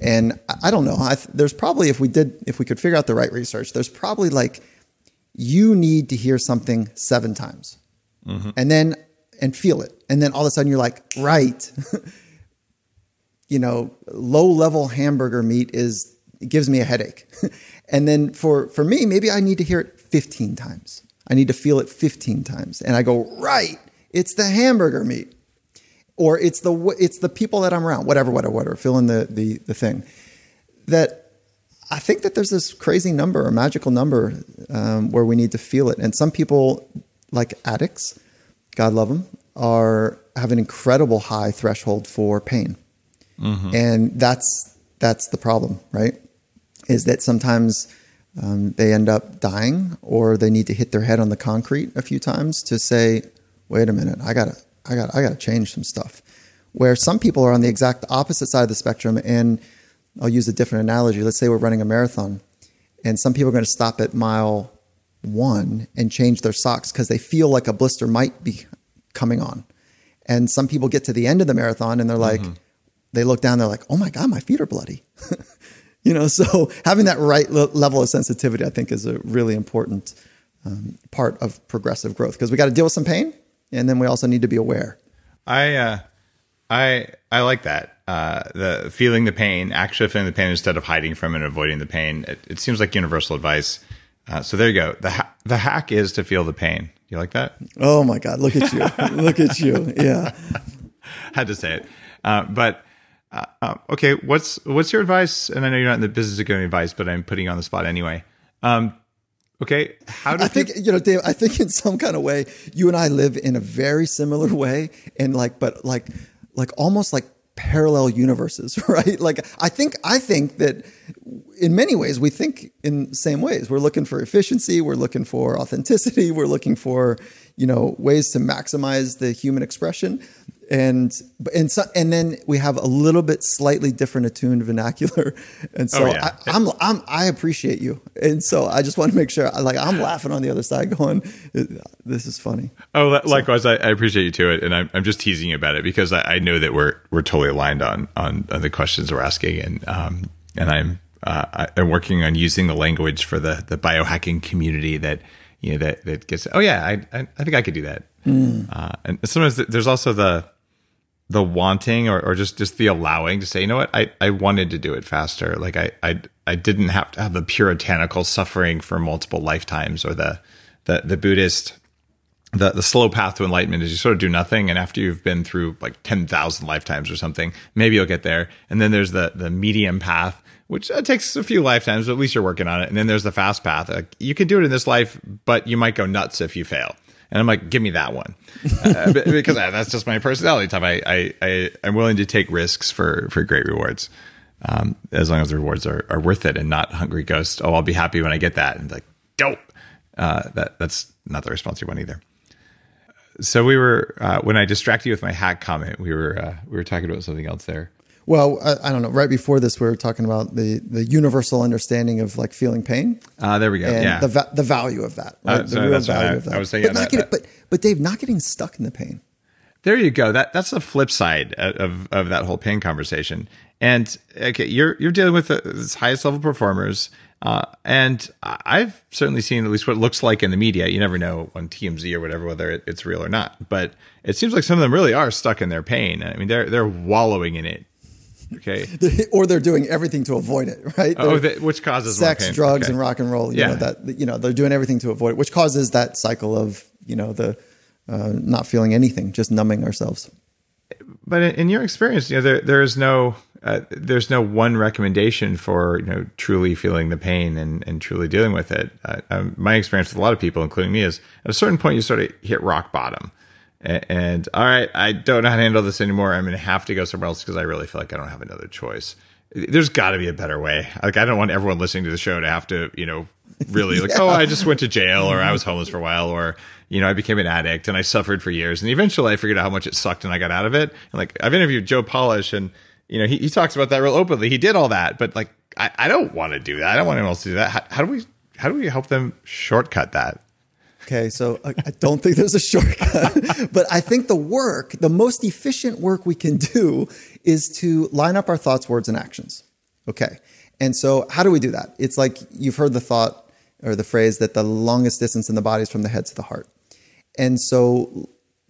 And I, don't know. I, there's probably if we did if we could figure out the right research, there's probably like you need to hear something seven times, mm-hmm. and then and feel it, and then all of a sudden you're like, right. (laughs) you know, low level hamburger meat is it gives me a headache. (laughs) and then for for me, maybe I need to hear it 15 times. I need to feel it 15 times. And I go, "Right, it's the hamburger meat." Or it's the it's the people that I'm around, whatever, whatever, whatever. Fill in the the the thing. That I think that there's this crazy number, a magical number, um, where we need to feel it. And some people, like addicts, God love them, are have an incredible high threshold for pain and that's that's the problem right is that sometimes um, they end up dying or they need to hit their head on the concrete a few times to say wait a minute i gotta i gotta i gotta change some stuff. Where some people are on the exact opposite side of the spectrum and i'll use a different analogy. Let's say we're running a marathon and some people are going to stop at mile one and change their socks because they feel like a blister might be coming on. And some people get to the end of the marathon and they're like they look down, they're like, oh my God, my feet are bloody. (laughs) you know, (laughs) so having that right le- level of sensitivity, I think, is a really important um, part of progressive growth because we got to deal with some pain and then we also need to be aware. I uh, I I like that. Uh, the feeling the pain, actually feeling the pain instead of hiding from it and avoiding the pain. It, it seems like universal advice. Uh, so there you go. The ha- the hack is to feel the pain. You like that? Oh my God, look at you. (laughs) look at you. Yeah. (laughs) Had to say it. Uh, but uh, uh, okay, what's what's your advice? And I know you're not in the business of giving advice, but I'm putting you on the spot anyway. Um, okay, how do I think you know, Dave. I think in some kind of way, you and I live in a very similar way, and like, but like, like almost like parallel universes, (laughs) right? Like, I think I think that in many ways we think in the same ways. We're looking for efficiency, we're looking for authenticity, we're looking for you know ways to maximize the human expression. And and so, and then we have a little bit slightly different attuned vernacular, (laughs) and so Oh, yeah. I, I'm I'm I appreciate you, and so I just want to make sure like I'm laughing on the other side, going, "This is funny." Oh, li- likewise, I, I appreciate you too, and I'm, I'm just teasing you about it because I, I know that we're we're totally aligned on on, on the questions we're asking, and um and I'm uh, I'm working on using the language for the the biohacking community that you know that that gets. Oh yeah, I I, I think I could do that. Uh, and sometimes th- there's also the the wanting or, or just just the allowing to say, you know what, I, I wanted to do it faster. Like I, I I didn't have to have the puritanical suffering for multiple lifetimes or the the the Buddhist the the slow path to enlightenment is you sort of do nothing and after you've been through like 10,000 lifetimes or something maybe you'll get there. And then there's the the medium path which uh, takes a few lifetimes but at least you're working on it. And then there's the fast path. Like, you can do it in this life but you might go nuts if you fail and I'm like give me that one. Uh, because that's just my personality type. I, I I I'm willing to take risks for for great rewards um, as long as the rewards are, are worth it and not hungry ghost oh I'll be happy when I get that. And like dope. Uh, that that's not the response you want either. So we were uh, when I distracted you with my hack comment, we were uh, we were talking about something else there. Well, I, I don't know. Right before this, we were talking about the the universal understanding of like feeling pain Uh, there we go. and yeah, the va- the value of that. Right? Uh, the so real value I- of that. I was saying, but yeah, not that- getting, but but Dave, not getting stuck in the pain. there you go. That that's the flip side of of that whole pain conversation. And okay, you're you're dealing with the highest level performers, uh, and I've certainly seen at least what it looks like in the media. You never know on TMZ or whatever whether it, it's real or not, but it seems like some of them really are stuck in their pain. I mean, they're they're wallowing in it. Okay. (laughs) or they're doing everything to avoid it, right? Oh, that, which causes sex, drugs, Okay. and rock and roll. You Yeah. know that you know they're doing everything to avoid it, which causes that cycle of you know the uh, not feeling anything, just numbing ourselves. but in, in your experience, you know, there there is no uh, there's no one recommendation for you know truly feeling the pain and and truly dealing with it. Uh, um, my experience with a lot of people, including me, is at a certain point you sort of hit rock bottom, and, all right, I don't know how to handle this anymore. I'm going to have to go somewhere else because I really feel like I don't have another choice. There's got to be a better way. Like I don't want everyone listening to the show to have to, you know, really like, (laughs) oh, I just went to jail or I was homeless for a while or you know, I became an addict and I suffered for years. And eventually I figured out how much it sucked and I got out of it. And like I've interviewed Joe Polish and you know, he, he talks about that real openly. He did all that, but like I, I don't want to do that. I don't want anyone else to do that. How, how do we how do we help them shortcut that? Okay, so I, I don't think there's a shortcut, (laughs) but I think the work, the most efficient work we can do is to line up our thoughts, words, and actions. Okay. And so how do we do that? It's like you've heard the thought or the phrase that the longest distance in the body is from the head to the heart. And so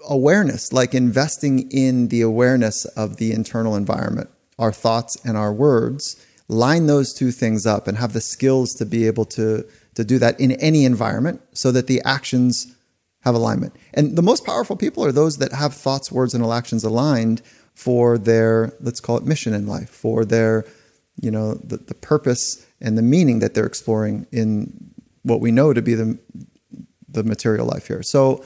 awareness, like investing in the awareness of the internal environment, our thoughts and our words, line those two things up and have the skills to be able to, to do that in any environment so that the actions have alignment. And the most powerful people are those that have thoughts, words, and actions aligned for their, let's call it mission in life, for their, you know, the, the purpose and the meaning that they're exploring in what we know to be the, the material life here. So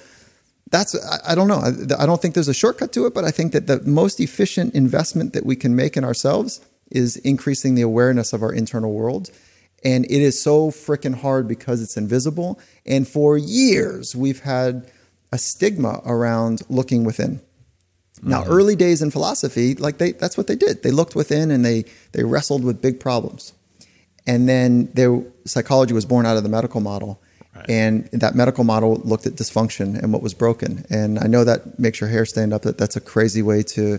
that's I, don't know. I, I don't think there's a shortcut to it, but I think that the most efficient investment that we can make in ourselves is increasing the awareness of our internal world. And it is so freaking hard because it's invisible. And for years, we've had a stigma around looking within. Now, mm-hmm. early days in philosophy, like they, that's what they did. They looked within and they, they wrestled with big problems. And then their psychology was born out of the medical model. Right. And that medical model looked at dysfunction and what was broken. And I know that makes your hair stand up. That that's a crazy way to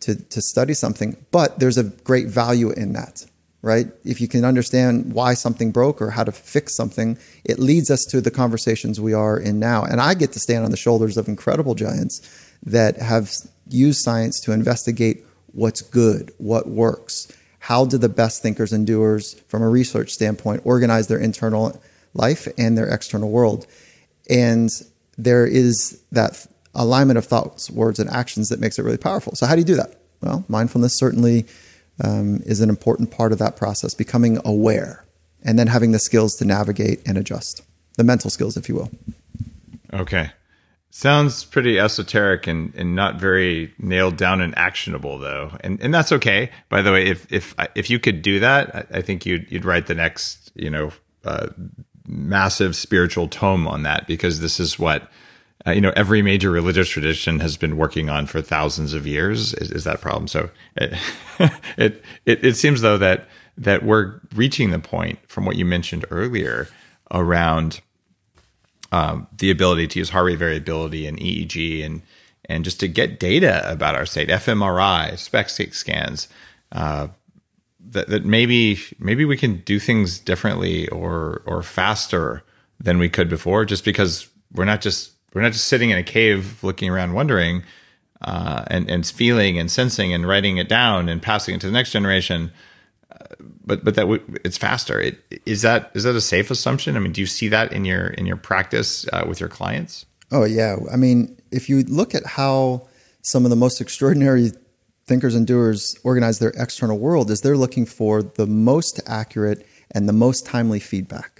to to study something, but there's a great value in that, right? If you can understand why something broke or how to fix something, it leads us to the conversations we are in now. And I get to stand on the shoulders of incredible giants that have used science to investigate what's good, what works. How do the best thinkers and doers, from a research standpoint, organize their internal life and their external world. And there is that alignment of thoughts, words, and actions that makes it really powerful. So, how do you do that? Well, mindfulness certainly um, is an important part of that process, becoming aware and then having the skills to navigate and adjust the mental skills, if you will. Okay. Sounds pretty esoteric and, and not very nailed down and actionable though. And and that's okay. By the way, if if if you could do that, I, think you'd you'd write the next, you know, uh, massive spiritual tome on that because this is what uh, you know every major religious tradition has been working on for thousands of years. Is, is that a problem? So it, (laughs) it, it it seems though that that we're reaching the point from what you mentioned earlier around um, the ability to use heart rate variability and EEG and and just to get data about our state, fMRI, SPECT scans, uh, that, that maybe maybe we can do things differently or or faster than we could before just because we're not just we're not just sitting in a cave looking around wondering uh, and and feeling and sensing and writing it down and passing it to the next generation. Uh, but but that w- it's faster. It, is that is that a safe assumption? I mean do you see that in your in your practice uh, with your clients? Oh yeah. I mean if you look at how some of the most extraordinary thinkers and doers organize their external world is they're looking for the most accurate and the most timely feedback.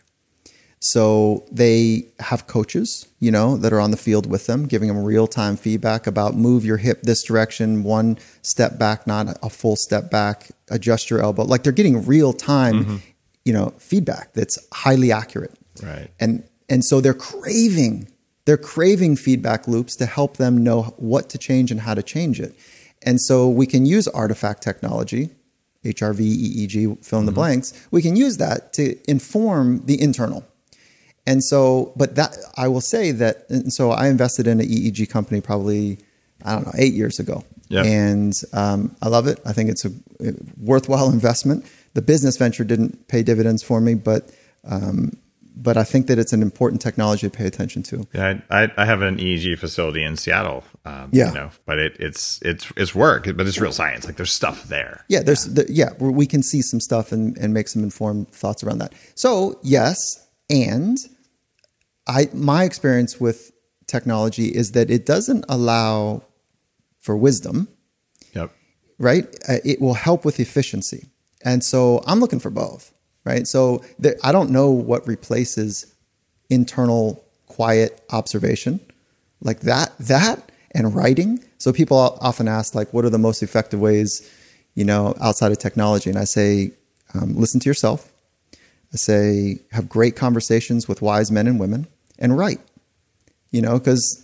So they have coaches, you know, that are on the field with them, giving them real time feedback about move your hip this direction, one step back, not a full step back, adjust your elbow. Like they're getting real time, mm-hmm. you know, feedback that's highly accurate. Right. And and so they're craving, they're craving feedback loops to help them know what to change and how to change it. And so we can use artifact technology, HRV, EEG, fill in the mm-hmm. blanks. We can use that to inform the internal. And so, but that I will say that, and so I invested in an EEG company probably, I don't know, eight years ago. Yep. And um, I love it. I think it's a worthwhile investment. The business venture didn't pay dividends for me, but um, but I think that it's an important technology to pay attention to. Yeah, I, I have an EEG facility in Seattle. Um, yeah, you know, but it, it's it's it's work, but it's real science. Like there's stuff there. Yeah, there's yeah, the, yeah we can see some stuff and, and make some informed thoughts around that. So yes, and I my experience with technology is that it doesn't allow for wisdom. Yep. Right. Uh, it will help with efficiency, and so I'm looking for both right? So there, I don't know what replaces internal quiet observation like that. That and writing. So people often ask, like, what are the most effective ways, you know, outside of technology? And I say, um, listen to yourself. I say, have great conversations with wise men and women and write, you know, because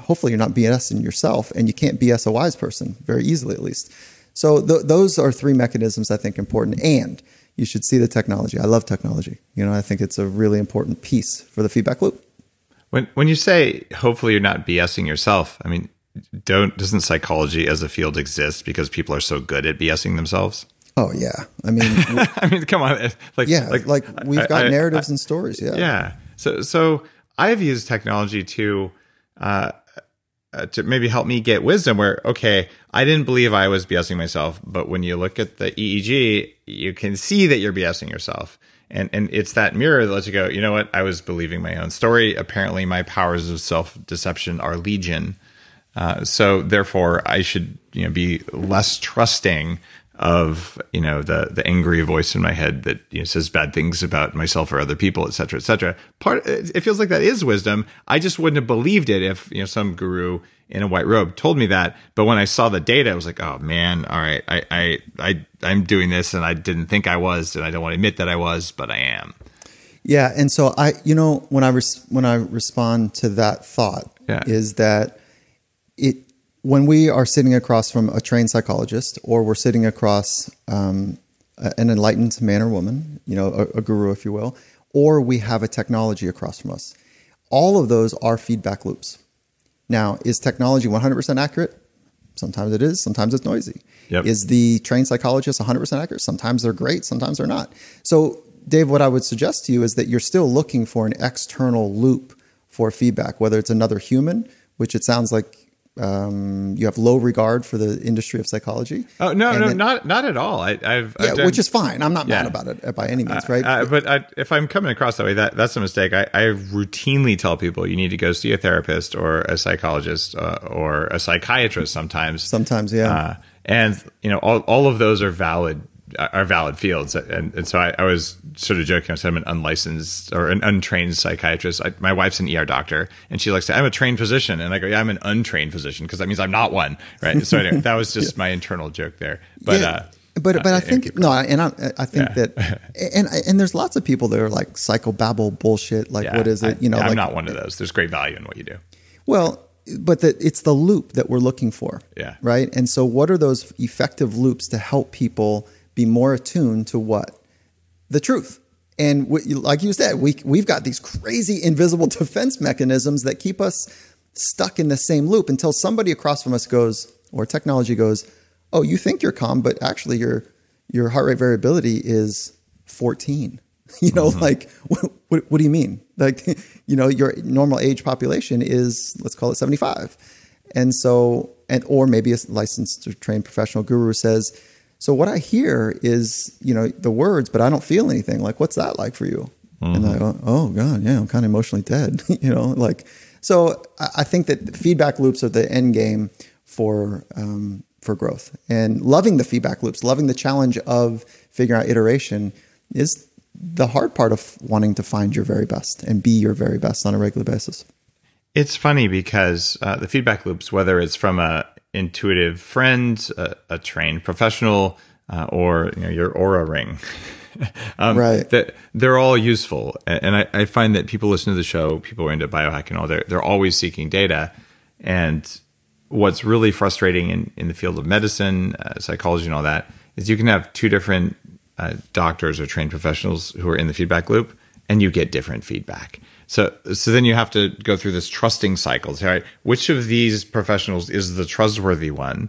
hopefully you're not BSing yourself and you can't BS a wise person very easily, at least. So th- those are three mechanisms I think important. And you should see the technology. I love technology. You know, I think it's a really important piece for the feedback loop. When when you say hopefully you're not BSing yourself, I mean, don't doesn't psychology as a field exist because people are so good at BSing themselves? Oh yeah, I mean, (laughs) I mean, come on, like yeah, like, like we've got I, narratives I, and stories. Yeah, yeah. So so I've used technology to uh, uh, to maybe help me get wisdom. Where okay, I didn't believe I was BSing myself, but when you look at the EEG, you can see that you're BSing yourself. And and it's that mirror that lets you go you know what? I was believing my own story. Apparently my powers of self deception are legion. Uh, so therefore i should you know be less trusting of you know the the angry voice in my head that you know, says bad things about myself or other people et cetera et cetera part it feels like that is wisdom i just wouldn't have believed it if you know some guru in a white robe told me that. But when I saw the data, I was like, oh man, all right, I, I, I, I'm doing this and I didn't think I was, and I don't want to admit that I was, but I am. Yeah. And so I, you know, when I, res- when I respond to that thought yeah. is that it, when we are sitting across from a trained psychologist or we're sitting across um, an enlightened man or woman, you know, a, a guru, if you will, or we have a technology across from us, all of those are feedback loops now, is technology 100% accurate? Sometimes it is, sometimes it's noisy. Yep. Is the trained psychologist 100% accurate? Sometimes they're great, sometimes they're not. So, Dave, what I would suggest to you is that you're still looking for an external loop for feedback, whether it's another human, which it sounds like um, you have low regard for the industry of psychology. Oh no, and no, then, not not at all. I, have yeah, done, which is fine. I'm not yeah. mad about it by any means, right? Uh, uh, but I, if I'm coming across that way, that that's a mistake. I, I, routinely tell people you need to go see a therapist or a psychologist uh, or a psychiatrist. Sometimes, sometimes, yeah. Uh, and you know, all all of those are valid are valid fields. And, and so I, I, was sort of joking. I said I'm an unlicensed or an untrained psychiatrist. I, my wife's an ER doctor, and she likes to. I'm a trained physician, and I go, yeah, I'm an untrained physician because that means I'm not one, right? So anyway, that was just yeah. my internal joke there. But yeah. uh, but but uh, I think no, and I, I think yeah. that and and there's lots of people that are like psychobabble bullshit. Like what is it? You know, I'm like, not one of those. There's great value in what you do. Well, but that it's the loop that we're looking for. Yeah. Right. And so, what are those effective loops to help people? Be more attuned to what? The truth. And we, like you said, we, we've got these crazy invisible (laughs) defense mechanisms that keep us stuck in the same loop until somebody across from us goes, or technology goes, oh, you think you're calm, but actually your, your heart rate variability is 14. (laughs) You know, mm-hmm. like, (laughs) what, what, what do you mean? Like, you know, your normal age population is, let's call it 75. And so, and, or maybe a licensed or trained professional guru says, so what I hear is, you know, the words, but I don't feel anything. Like, what's that like for you? Mm-hmm. And I go, oh God, yeah, I'm kind of emotionally dead. (laughs) you know, like, so I think that feedback loops are the end game for um, for growth and loving the feedback loops, loving the challenge of figuring out iteration is the hard part of wanting to find your very best and be your very best on a regular basis. It's funny because uh, the feedback loops, whether it's from a intuitive friend, a, a trained professional, uh, or you know, your Oura ring. (laughs) um, right. That they're all useful, and I, I, find that people listen to the show, people are into biohacking, all they're they're always seeking data, and what's really frustrating in in the field of medicine, uh, psychology, and all that is you can have two different uh, doctors or trained professionals who are in the feedback loop, and you get different feedback. So, so then you have to go through this trusting cycle. Right? Which of these professionals is the trustworthy one?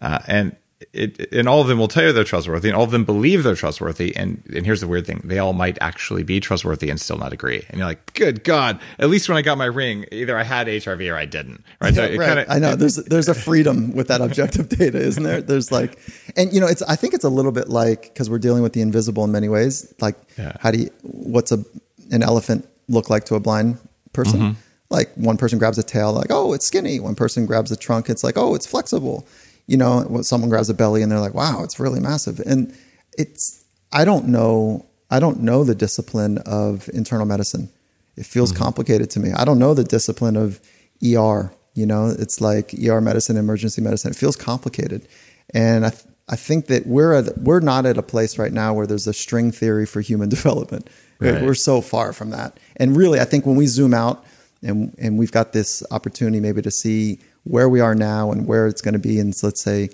Uh, and it, and all of them will tell you they're trustworthy, and all of them believe they're trustworthy. And and here's the weird thing: they all might actually be trustworthy and still not agree. And you're like, good God! At least when I got my ring, either I had HRV or I didn't. Right? Yeah, so right. Kinda, I know there's there's a freedom with that objective (laughs) data, isn't there? There's like, and you know, it's I think it's a little bit like because we're dealing with the invisible in many ways. Like, yeah. how do you? What's a an elephant look like to a blind person. Mm-hmm. Like one person grabs a tail, like, oh, it's skinny. One person grabs a trunk, it's like, oh, it's flexible. You know, someone grabs a belly and they're like, wow, it's really massive. And it's, I don't know, I don't know the discipline of internal medicine. It feels mm-hmm. complicated to me. I don't know the discipline of ER You know, it's like ER medicine, emergency medicine. It feels complicated, and I th- I think that we're at, we're not at a place right now where there's a string theory for human (laughs) development. Right. We're so far from that. And really, I think when we zoom out and and we've got this opportunity maybe to see where we are now and where it's going to be in let's say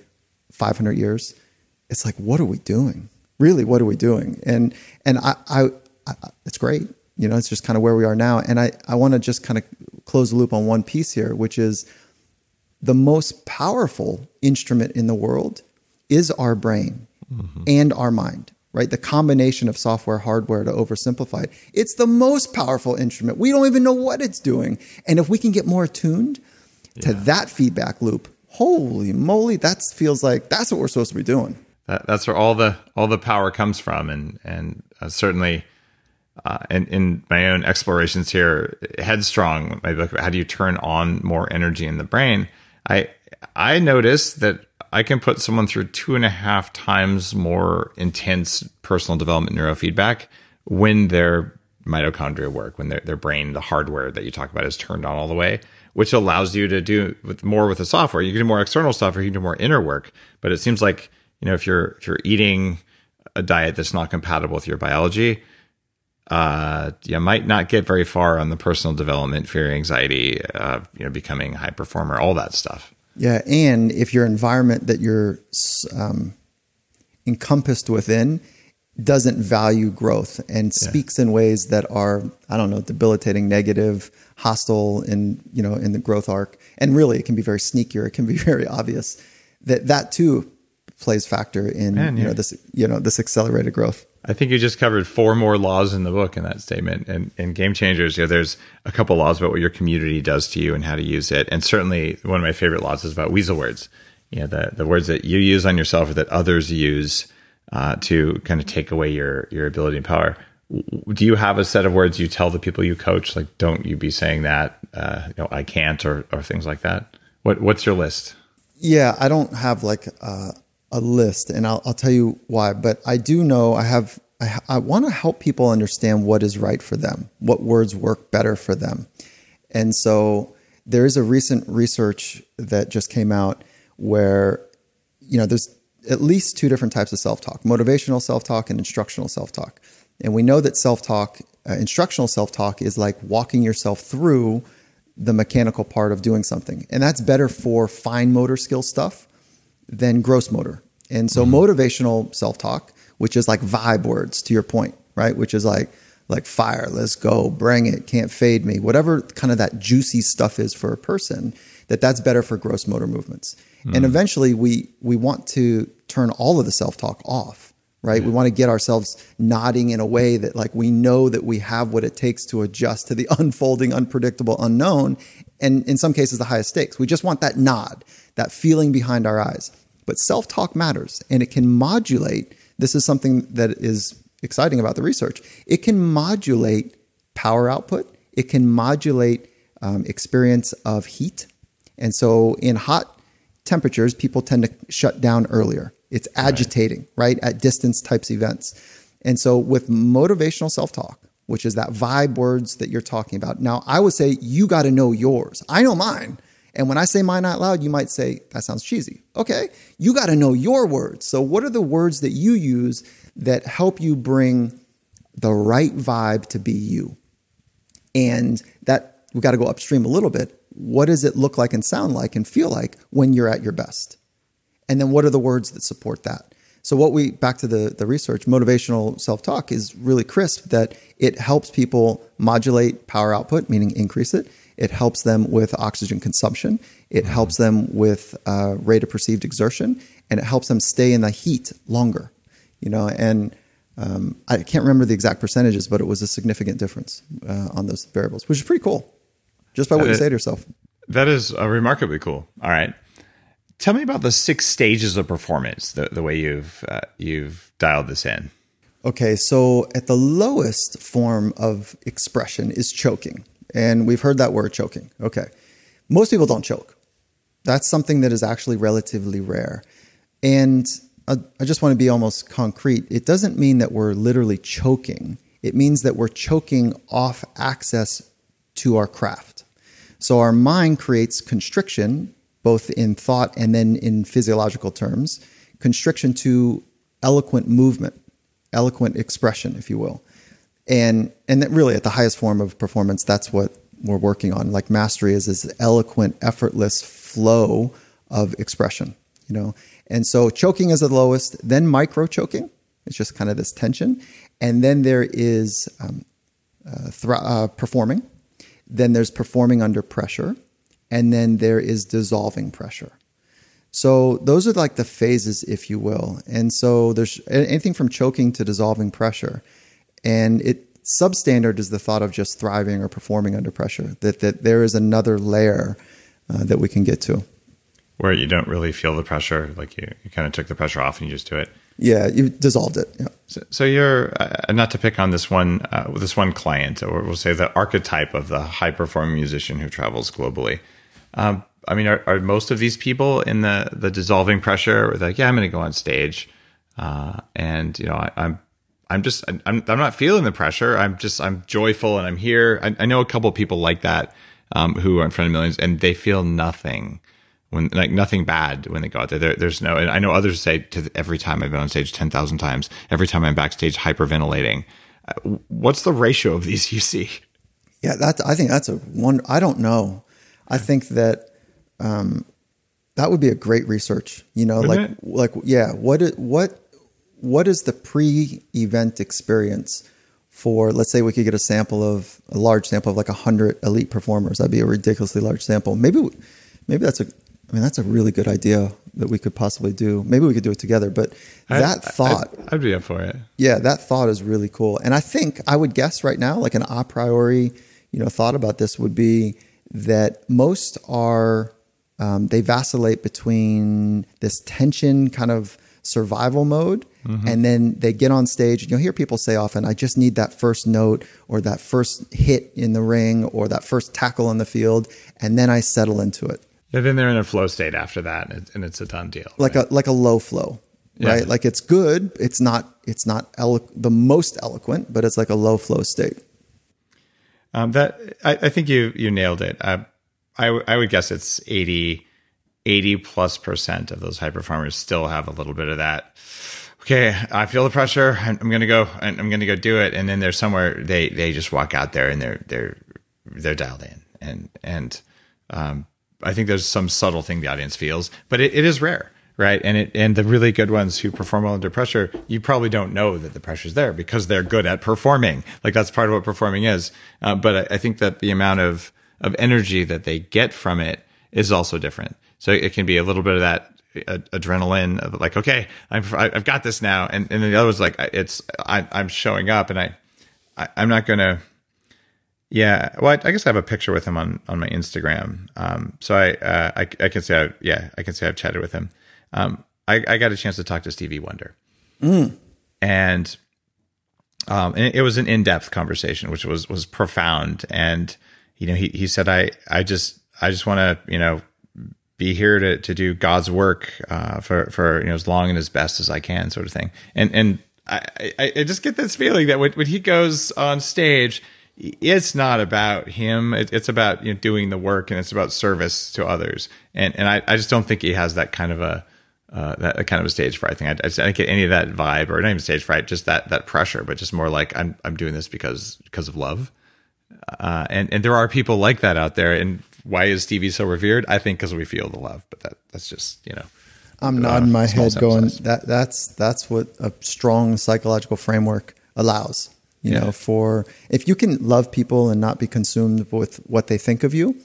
500 years, it's like what are we doing? Really, what are we doing? And and I, I, I it's great. You know, it's just kind of where we are now. And I I want to just kind of close the loop on one piece here, which is the most powerful instrument in the world is our brain mm-hmm. and our mind right? The combination of software, hardware to oversimplify it. It's the most powerful instrument. We don't even know what it's doing. And if we can get more attuned to yeah. that feedback loop, holy moly, that feels like that's what we're supposed to be doing. That, that's where all the all the power comes from, and and uh, certainly. Uh, in, in my own explorations here, Headstrong, my book, how do you turn on more energy in the brain? I I noticed that I can put someone through two and a half times more intense personal development neurofeedback when their mitochondria work, when their, their brain, the hardware that you talk about is turned on all the way, which allows you to do with more with the software. You can do more external stuff or you can do more inner work. But it seems like, you know, if you're if you're eating a diet that's not compatible with your biology, uh, you might not get very far on the personal development, fear, anxiety, uh, you know, becoming high performer, all that stuff. Yeah, and if your environment that you're um, encompassed within doesn't value growth and yeah. speaks in ways that are I don't know debilitating, negative, hostile in you know in the growth arc, and really it can be very sneaky or It can be (laughs) very obvious that that too plays factor in Man, you know this you know this accelerated growth. I think you just covered four more laws in the book in that statement. And in Game Changers, you know, there's a couple laws about what your community does to you and how to use it. And certainly one of my favorite laws is about weasel words. You know, the, the words that you use on yourself or that others use uh, to kind of take away your, your ability and power. Do you have a set of words you tell the people you coach? Like, don't you be saying that, uh, you know, I can't or, or things like that? What, what's your list? Yeah, I don't have like, uh, a list, and I'll, I'll tell you why. But I do know I have I, I want to help people understand what is right for them, what words work better for them, and so there is a recent research that just came out where you know there's at least two different types of self-talk: motivational self-talk and instructional self-talk. And we know that self-talk, uh, instructional self-talk, is like walking yourself through the mechanical part of doing something, and that's better for fine motor skill stuff than gross motor. And so mm-hmm. motivational self-talk, which is like vibe words to your point, right? Which is like like fire, let's go, bring it, can't fade me. Whatever kind of that juicy stuff is for a person, that that's better for gross motor movements. Mm-hmm. And eventually we we want to turn all of the self-talk off, right? Yeah. We want to get ourselves nodding in a way that like we know that we have what it takes to adjust to the (laughs) unfolding, unpredictable, unknown, and in some cases the highest stakes. We just want that nod, that feeling behind our eyes. But self talk matters and it can modulate. This is something that is exciting about the research. It can modulate power output, it can modulate um, experience of heat. And so in hot temperatures, people tend to shut down earlier. It's agitating, right? right? At distance types events. And so with motivational self talk, which is that vibe words that you're talking about. Now, I would say you got to know yours. I know mine. And when I say mine out loud, you might say, that sounds cheesy. Okay, you got to know your words. So, what are the words that you use that help you bring the right vibe to be you? And that we got to go upstream a little bit. What does it look like and sound like and feel like when you're at your best? And then what are the words that support that? So what we back to the the research, motivational self-talk is really crisp that it helps people modulate power output, meaning increase it. It helps them with oxygen consumption. It mm-hmm. helps them with uh, rate of perceived exertion, and it helps them stay in the heat longer. You know, and um, I can't remember the exact percentages, but it was a significant difference uh, on those variables, which is pretty cool, just by what you say to yourself. That is uh, remarkably cool. All right, tell me about the six stages of performance. The, the way you've uh, you've dialed this in. Okay, so at the lowest form of expression is choking. And we've heard that word choking. Okay. Most people don't choke. That's something that is actually relatively rare. And I, I just want to be almost concrete. It doesn't mean that we're literally choking, it means that we're choking off access to our craft. So our mind creates constriction, both in thought and then in physiological terms, constriction to eloquent movement, eloquent expression, if you will. And and that really at the highest form of performance, that's what we're working on. Like mastery is this eloquent, effortless flow of expression, you know. And so choking is the lowest, then micro choking. It's just kind of this tension. And then there is um, uh, uh, performing. Then there's performing under pressure. And then there is dissolving pressure. So those are like the phases, if you will. And so there's anything from choking to dissolving pressure. And it substandard is the thought of just thriving or performing under pressure, that, that there is another layer uh, that we can get to. Where you don't really feel the pressure, like you, you kind of took the pressure off and you just do it. Yeah, you dissolved it. Yeah. So, so you're uh, not to pick on this one uh, this one client, or we'll say the archetype of the high performing musician who travels globally. Um, I mean, are, are, most of these people in the the dissolving pressure? Or like, yeah, I'm going to go on stage, uh, and you know, I, I'm I'm just I'm I'm not feeling the pressure. I'm just I'm joyful and I'm here. I, I know a couple of people like that um, who are in front of millions and they feel nothing when like nothing bad when they go out there. there there's no. And I know others say to every time I've been on stage ten thousand times. Every time I'm backstage hyperventilating. Uh, what's the ratio of these (laughs) you see? Yeah, that I think that's a one. I don't know. I think that um, that would be a great research. You know, Wouldn't like it? like yeah. What what what is the pre-event experience for let's say we could get a sample of a large sample of like 100 elite performers that'd be a ridiculously large sample maybe maybe that's a i mean that's a really good idea that we could possibly do maybe we could do it together but that thought I'd, I'd, be up for it yeah that thought is really cool and i think i would guess right now like an a priori you know thought about this would be that most are um, they vacillate between this tension kind of survival mode Mm-hmm. And then they get on stage. And you'll hear people say often, I just need that first note or that first hit in the ring or that first tackle on the field. And then I settle into it. And then they're in a flow state after that, and it's a done deal. Like right? a like a low flow, yeah. right? Like it's good. It's not it's not elo- the most eloquent, but it's like a low flow state. Um, that I, I, think you you nailed it. Uh, I I would guess it's 80, 80 plus percent of those high performers still have a little bit of that okay, I feel the pressure. I'm, I'm gonna go. I'm gonna go do it. And then there's somewhere they they just walk out there and they're they're they're dialed in. And and um, I think there's some subtle thing the audience feels, but it, it is rare, right? And it and the really good ones who perform well under pressure, you probably don't know that the pressure's there because they're good at performing. Like that's part of what performing is. Uh, but I, I think that the amount of of energy that they get from it is also different. So it can be a little bit of that adrenaline of like, okay, I'm, I've got this now. And, and then the other was like, it's, I, I'm showing up and I, I am not going to, yeah. Well, I, I, guess I have a picture with him on, on my Instagram. Um, so I, uh, I, I can say, I, yeah, I can say I've chatted with him. Um, I, I got a chance to talk to Stevie Wonder mm. and, um, and it was an in-depth conversation, which was, was profound. And, you know, he, he said, I, I just, I just want to, you know, be here to, to do God's work uh, for for you know as long and as best as I can, sort of thing. And and I, I, I just get this feeling that when, when he goes on stage, it's not about him. It's about you know doing the work and it's about service to others. And and I, I just don't think he has that kind of a uh, that kind of a stage fright thing. I, I, don't get any of that vibe, or not even stage fright, just that that pressure, but just more like I'm I'm doing this because because of love. Uh, and and there are people like that out there, and why is Stevie so revered? I think because we feel the love, but that that's just you know. I'm nodding uh, my head, going size. that that's that's what a strong psychological framework allows. You yeah. know, for if you can love people and not be consumed with what they think of you,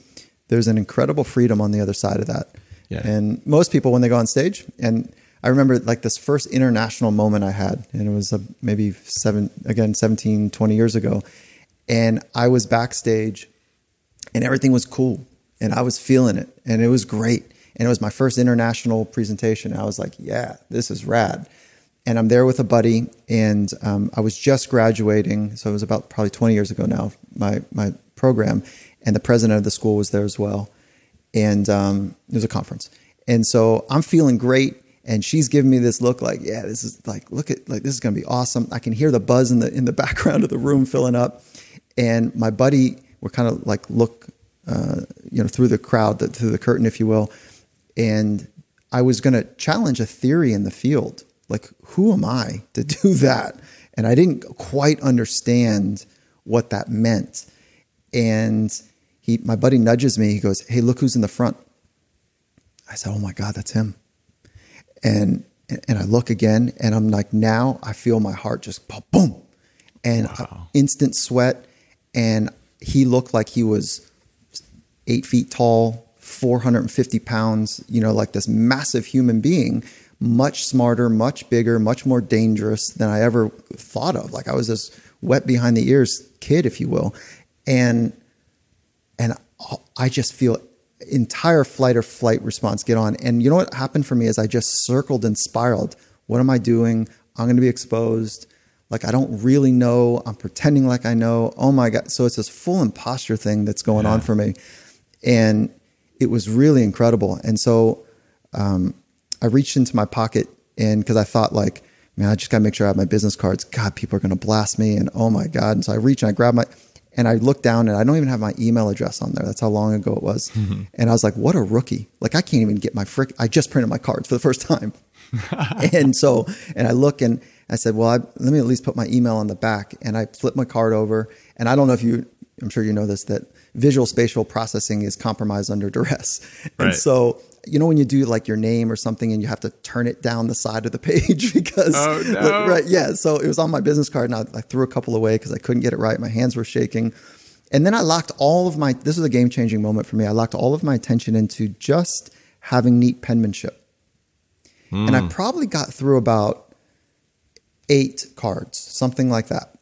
there's an incredible freedom on the other side of that. Yeah. And most people, when they go on stage, and I remember like this first international moment I had, and it was a, maybe seven, again, 17, 20 years ago. And I was backstage and everything was cool and I was feeling it and it was great. And it was my first international presentation. I was like, yeah, this is rad. And I'm there with a buddy, and um, I was just graduating, so it was about probably 20 years ago now. My my program, and the president of the school was there as well, and um, it was a conference. And so I'm feeling great, and she's giving me this look like, yeah, this is like, look at like this is gonna be awesome. I can hear the buzz in the in the (laughs) background of the room filling up, and my buddy, we're kind of like look uh, you know, through the crowd, through the curtain, if you will. And I was going to challenge a theory in the field. Like, who am I to (laughs) do that? And I didn't quite understand what that meant. And he, my buddy nudges me. He goes, Hey, look who's in the front. I said, Oh my God, that's him. And, and I look again and I'm like, now I feel my heart just boom and wow. instant sweat. And he looked like he was eight feet tall, 450 pounds, you know, like this massive human being, much smarter, much bigger, much more dangerous than I ever thought of. Like I was this wet behind the ears kid, if you will. And, and I just feel entire flight or flight response get on. And you know what happened for me is I just circled and spiraled. What am I doing? I'm going to be exposed. Like I don't really know. I'm pretending like I know. Oh my God. So it's this full imposter thing that's going yeah. on for me. And it was really incredible. And so um, I reached into my pocket and because I thought like, man, I just got to make sure I have my business cards. God, people are going to blast me. And oh my God. And so I reach and I grab my, and I looked down and I don't even have my email address on there. That's how long ago it was. Mm-hmm. And I was like, what a rookie. Like I can't even get my frick. I just printed my cards for the first time. (laughs) and so, and I look and I said, well, I, let me at least put my email on the back. And I flip my card over. And I don't know if you, I'm sure you know this, that visual spatial processing is compromised under duress. Right. And so, you know, when you do like your name or something and you have to turn it down the side of the (laughs) page because, oh, no. right. Yeah. So it was on my business card and I, I threw a couple away because I couldn't get it right. My hands were shaking. And then I locked all of my, this was a game changing moment for me. I locked all of my attention into just having neat penmanship. Mm. And I hmm. probably got through about eight cards, something like that.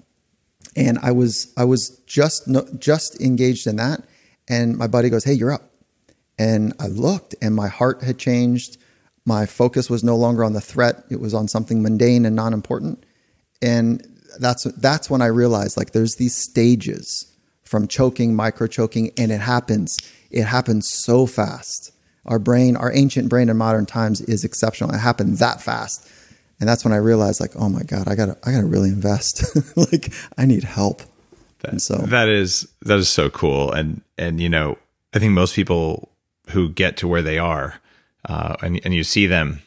And I was I was just just engaged in that, and my buddy goes, "Hey, you're up." And I looked, and my heart had changed. My focus was no longer on the threat; it was on something mundane and non-important. And that's that's when I realized like there's these stages from choking, micro choking, and it happens. It happens so fast. Our brain, our ancient brain in modern times, is exceptional. It happened that fast and that's when I realized like, oh my God, I gotta I gotta really invest. (laughs) like I need help. That, and so that is that is so cool. And and you know, I think most people who get to where they are, uh, and and you see them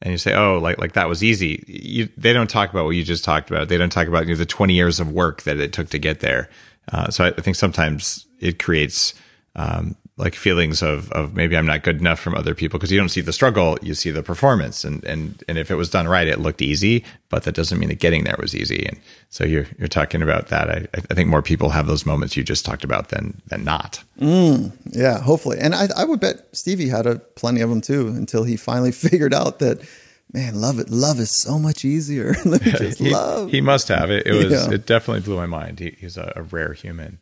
and you say, "Oh, like like that was easy." You, they don't talk about what you just talked about. They don't talk about you know, the twenty years of work that it took to get there. Uh, so I, I, think sometimes it creates um, like feelings of of maybe I'm not good enough from other people because you don't see the struggle, you see the performance, and and and if it was done right, it looked easy, but that doesn't mean that getting there was easy. And so you're you're talking about that. I I think more people have those moments you just talked about than than not. Mm, yeah, hopefully, and I I would bet Stevie had a, plenty of them too until he finally (laughs) figured out that man, love it. Love is so much easier. (laughs) Let me just he, love. He must have it. It was. Yeah. It definitely blew my mind. He, he's a, a, rare human.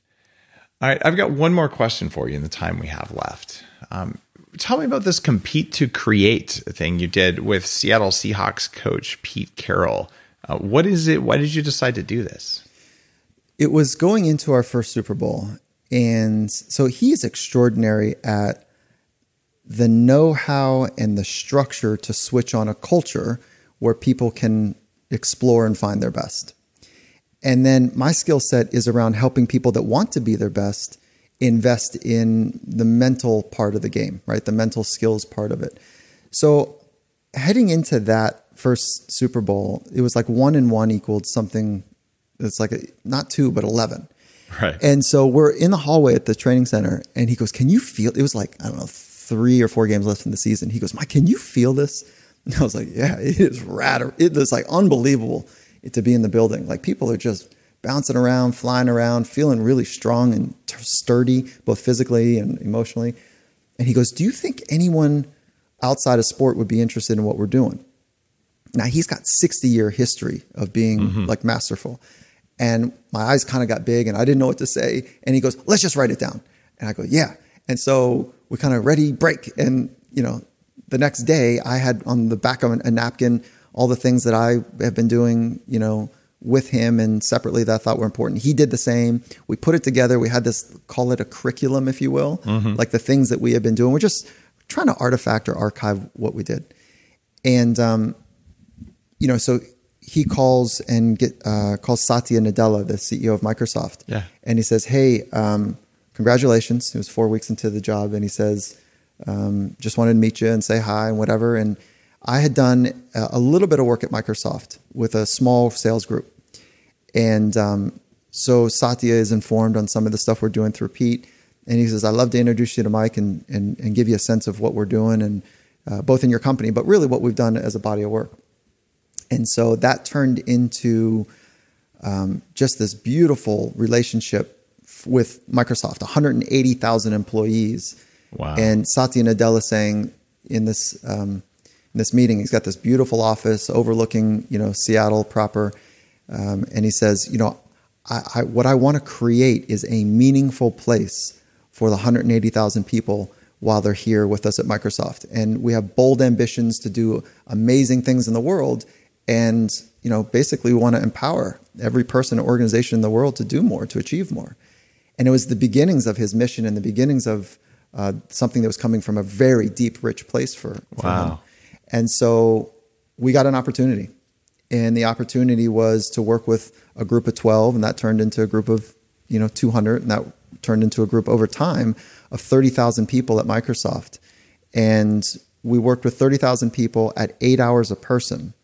All right, I've got one more question for you in the time we have left. Um, tell me about this compete to create thing you did with Seattle Seahawks coach Pete Carroll. Uh, what is it? Why did you decide to do this? It was going into our first Super Bowl. And so he is extraordinary at the know how and the structure to switch on a culture where people can explore and find their best. And then my skill set is around helping people that want to be their best invest in the mental part of the game, right? The mental skills part of it. So heading into that first Super Bowl, it was like one and one equaled something that's like a, not two, but 11. Right. And so we're in the hallway at the training center and he goes, Can you feel it was like, I don't know, three or four games left in the season. He goes, Mike, can you feel this? (laughs) And I was like, Yeah, it is rad. It is like unbelievable to be in the building. Like people are just bouncing around, flying around, feeling really strong and sturdy, both physically and emotionally. And he goes, Do you think anyone outside of sport would be interested in what we're doing? Now he's got 60 year history of being mm-hmm. like masterful. And my eyes kind of got big and I didn't know what to say. And he goes, let's just write it down. And I go, yeah. And so we kind of ready, break. And, you know, the next day I had on the back of a napkin all the things that I have been doing, you know, with him and separately that I thought were important. He did the same. We put it together. We had this, call it a curriculum, if you will, mm-hmm. like the things that we have been doing. We're just trying to artifact or archive what we did. And, um, you know, so he calls and get, uh, calls Satya Nadella, the CEO of Microsoft. Yeah. And he says, Hey, um, congratulations. It was four weeks into the job, and he says, um, just wanted to meet you and say hi and whatever. And I had done a little bit of work at Microsoft with a small sales group. And um, so Satya is informed on some of the stuff we're doing through Pete. And he says, I'd love to introduce you to Mike and, and, and give you a sense of what we're doing, and uh, both in your company, but really what we've done as a body of work. And so that turned into um, just this beautiful relationship with Microsoft, 180,000 employees. Wow. And Satya Nadella saying in this um, this meeting, he's got this beautiful office overlooking, you know, Seattle proper, um, and he says, you know, I, I, what I want to create is a meaningful place for the 180,000 people while they're here with us at Microsoft, and we have bold ambitions to do amazing things in the world, and you know, basically, we want to empower every person and organization in the world to do more, to achieve more. And it was the beginnings of his mission and the beginnings of uh, something that was coming from a very deep, rich place for, for wow. him. And so we got an opportunity. And the opportunity was to work with a group of 12, and that turned into a group of, you know, 200, and that turned into a group over time of 30,000 people at Microsoft. And we worked with 30,000 people at eight hours a person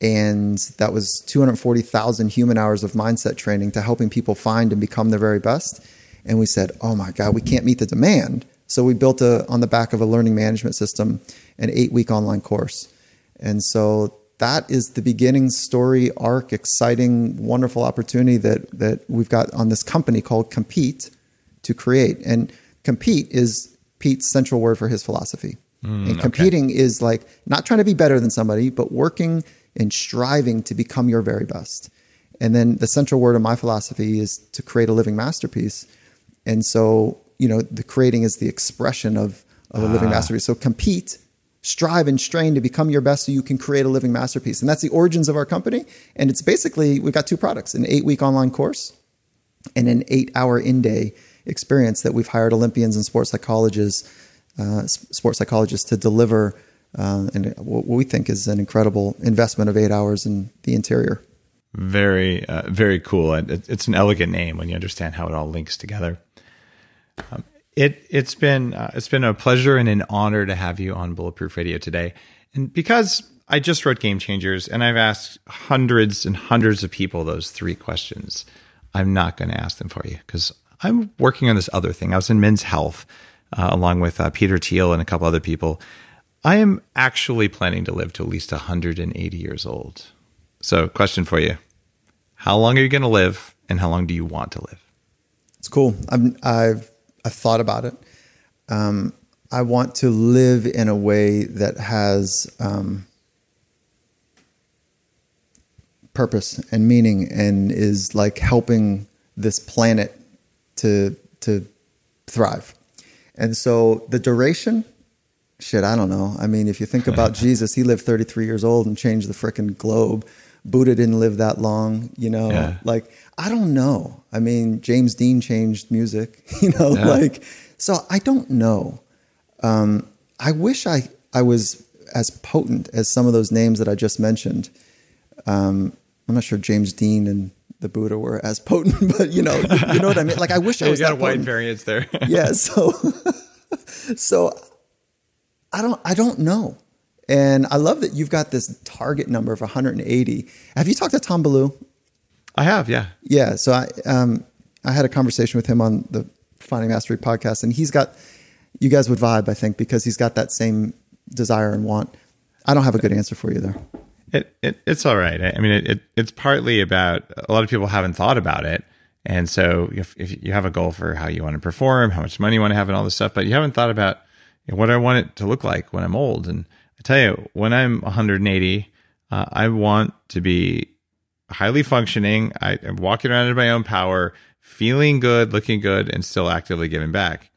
and that was 240,000 human hours of mindset training to helping people find and become their very best. And we said, oh my God, we can't meet the demand. So we built a, on the back of a learning management system, an eight week online course. And so that is the beginning story arc, exciting, wonderful opportunity that, that we've got on this company called Compete to create. And compete is Pete's central word for his philosophy. Mm, and competing okay. is like not trying to be better than somebody, but working and striving to become your very best. And then the central word of my philosophy is to create a living masterpiece. And so, you know, the creating is the expression of, of a living ah. masterpiece. So compete, strive and strain to become your best so you can create a living masterpiece. And that's the origins of our company. And it's basically, we've got two products an eight week online course and an eight hour in day experience that we've hired Olympians and sports psychologists, uh, sports psychologists to deliver uh, and what we think is an incredible investment of eight hours in the interior. Very, uh, very cool. And it's an elegant name when you understand how it all links together. Um, it it's been uh, it's been a pleasure and an honor to have you on Bulletproof Radio today. And because I just wrote Game Changers and I've asked hundreds and hundreds of people those three questions, I'm not going to ask them for you because I'm working on this other thing. I was in Men's Health uh, along with uh, Peter Thiel and a couple other people I am actually planning to live to at least 180 years old. So, question for you How long are you going to live, and how long do you want to live? It's cool. I'm, I've, I've thought about it. Um, I want to live in a way that has um, purpose and meaning and is like helping this planet to to thrive. And so the duration shit, I don't know. I mean, if you think about (laughs) Jesus, he lived 33 years old and changed the freaking globe. Buddha didn't live that long, you know. Yeah. Like, I don't know. I mean, James Dean changed music, (laughs) you know, yeah. like so I don't know. Um, I wish I I was as potent as some of those names that I just mentioned. Um, I'm not sure James Dean and the Buddha were as (laughs) potent, but you know, you know what I mean. Like I wish I (laughs) was. You got a wide variance there. yeah. So, so I don't I don't know. And I love that you've got this target number of 180. Have you talked to Tom Bilyeu? I have, yeah. Yeah. So I um I had a conversation with him on the Finding Mastery podcast, and he's got you guys would vibe, I think, because he's got that same desire and want. I don't have a good answer for you there. It, it it's all right. I mean, it, it, it's partly about a lot of people haven't thought about it, and so if, if you have a goal for how you want to perform, how much money you want to have, and all this stuff, but you haven't thought about what I want it to look like when I'm old. And tell you, when I'm 180, uh, I want to be highly functioning. I, am walking around in my own power, feeling good, looking good, and still actively giving back.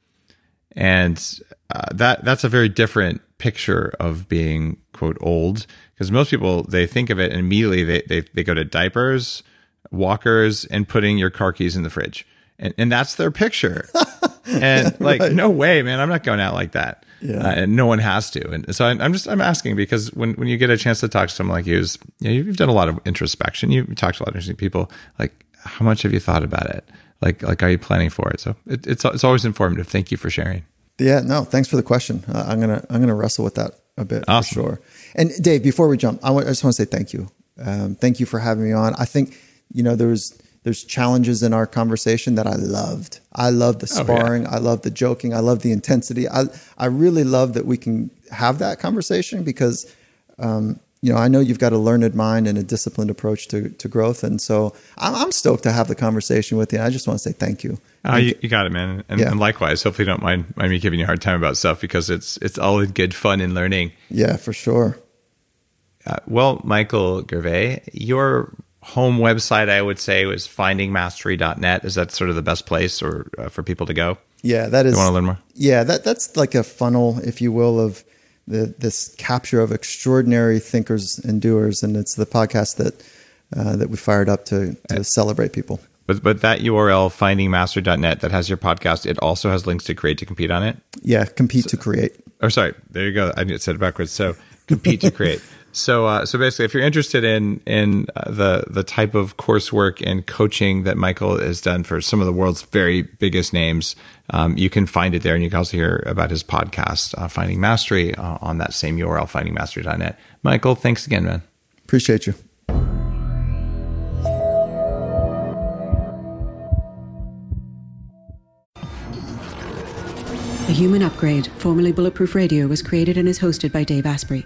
And uh, that that's a very different picture of being quote old because most people they think of it and immediately they, they they go to diapers, walkers, and putting your car keys in the fridge, and and that's their picture. (laughs) and (laughs) like right. no way man i'm not going out like that yeah. Uh, and no one has to and so I, am just i'm asking because when, when you get a chance to talk to someone like you, is, you know, you've done a lot of introspection you, have talked to a lot of interesting people like how much have you thought about it like like are you planning for it? So it, it's it's always informative. Thank you for sharing. Yeah, no, thanks for the question. Uh, I'm gonna I'm gonna wrestle with that a bit Awesome. for sure. And Dave, before we jump, I just want to say thank you. Um, thank you for having me on. I think you know there's there's challenges in our conversation that I loved. I love the Oh, yeah. sparring. I love the joking. I love the intensity. I I really love that we can have that conversation because um, you know I know you've got a learned mind and a disciplined approach to to growth, and so I'm, I'm stoked to have the conversation with you. I just want to say thank you. Oh, you, you got it, man. And, Yeah. and likewise, hopefully, you don't mind mind me giving you a hard time about stuff because it's it's all in good fun and learning. Yeah, for sure. Uh, well, Michael Gervais, your home website, I would say, was findingmastery.net. Is that sort of the best place or uh, for people to go? Yeah, that is. You wanna learn more? Yeah, that that's like a funnel, if you will, of the this capture of extraordinary thinkers and doers, and it's the podcast that uh, that we fired up to to celebrate people. But but that URL, findingmastery.net, that has your podcast. It also has links to create to compete on it. Yeah, compete to create. or sorry, there you go. I said it backwards. So compete to create. (laughs) So uh, so basically, if you're interested in in uh, the the type of coursework and coaching that Michael has done for some of the world's very biggest names, um, you can find it there, and you can also hear about his podcast, uh, Finding Mastery, uh, on that same URL, findingmastery.net. Michael, thanks again, man. Appreciate you. The Human Upgrade, formerly Bulletproof Radio, was created and is hosted by Dave Asprey.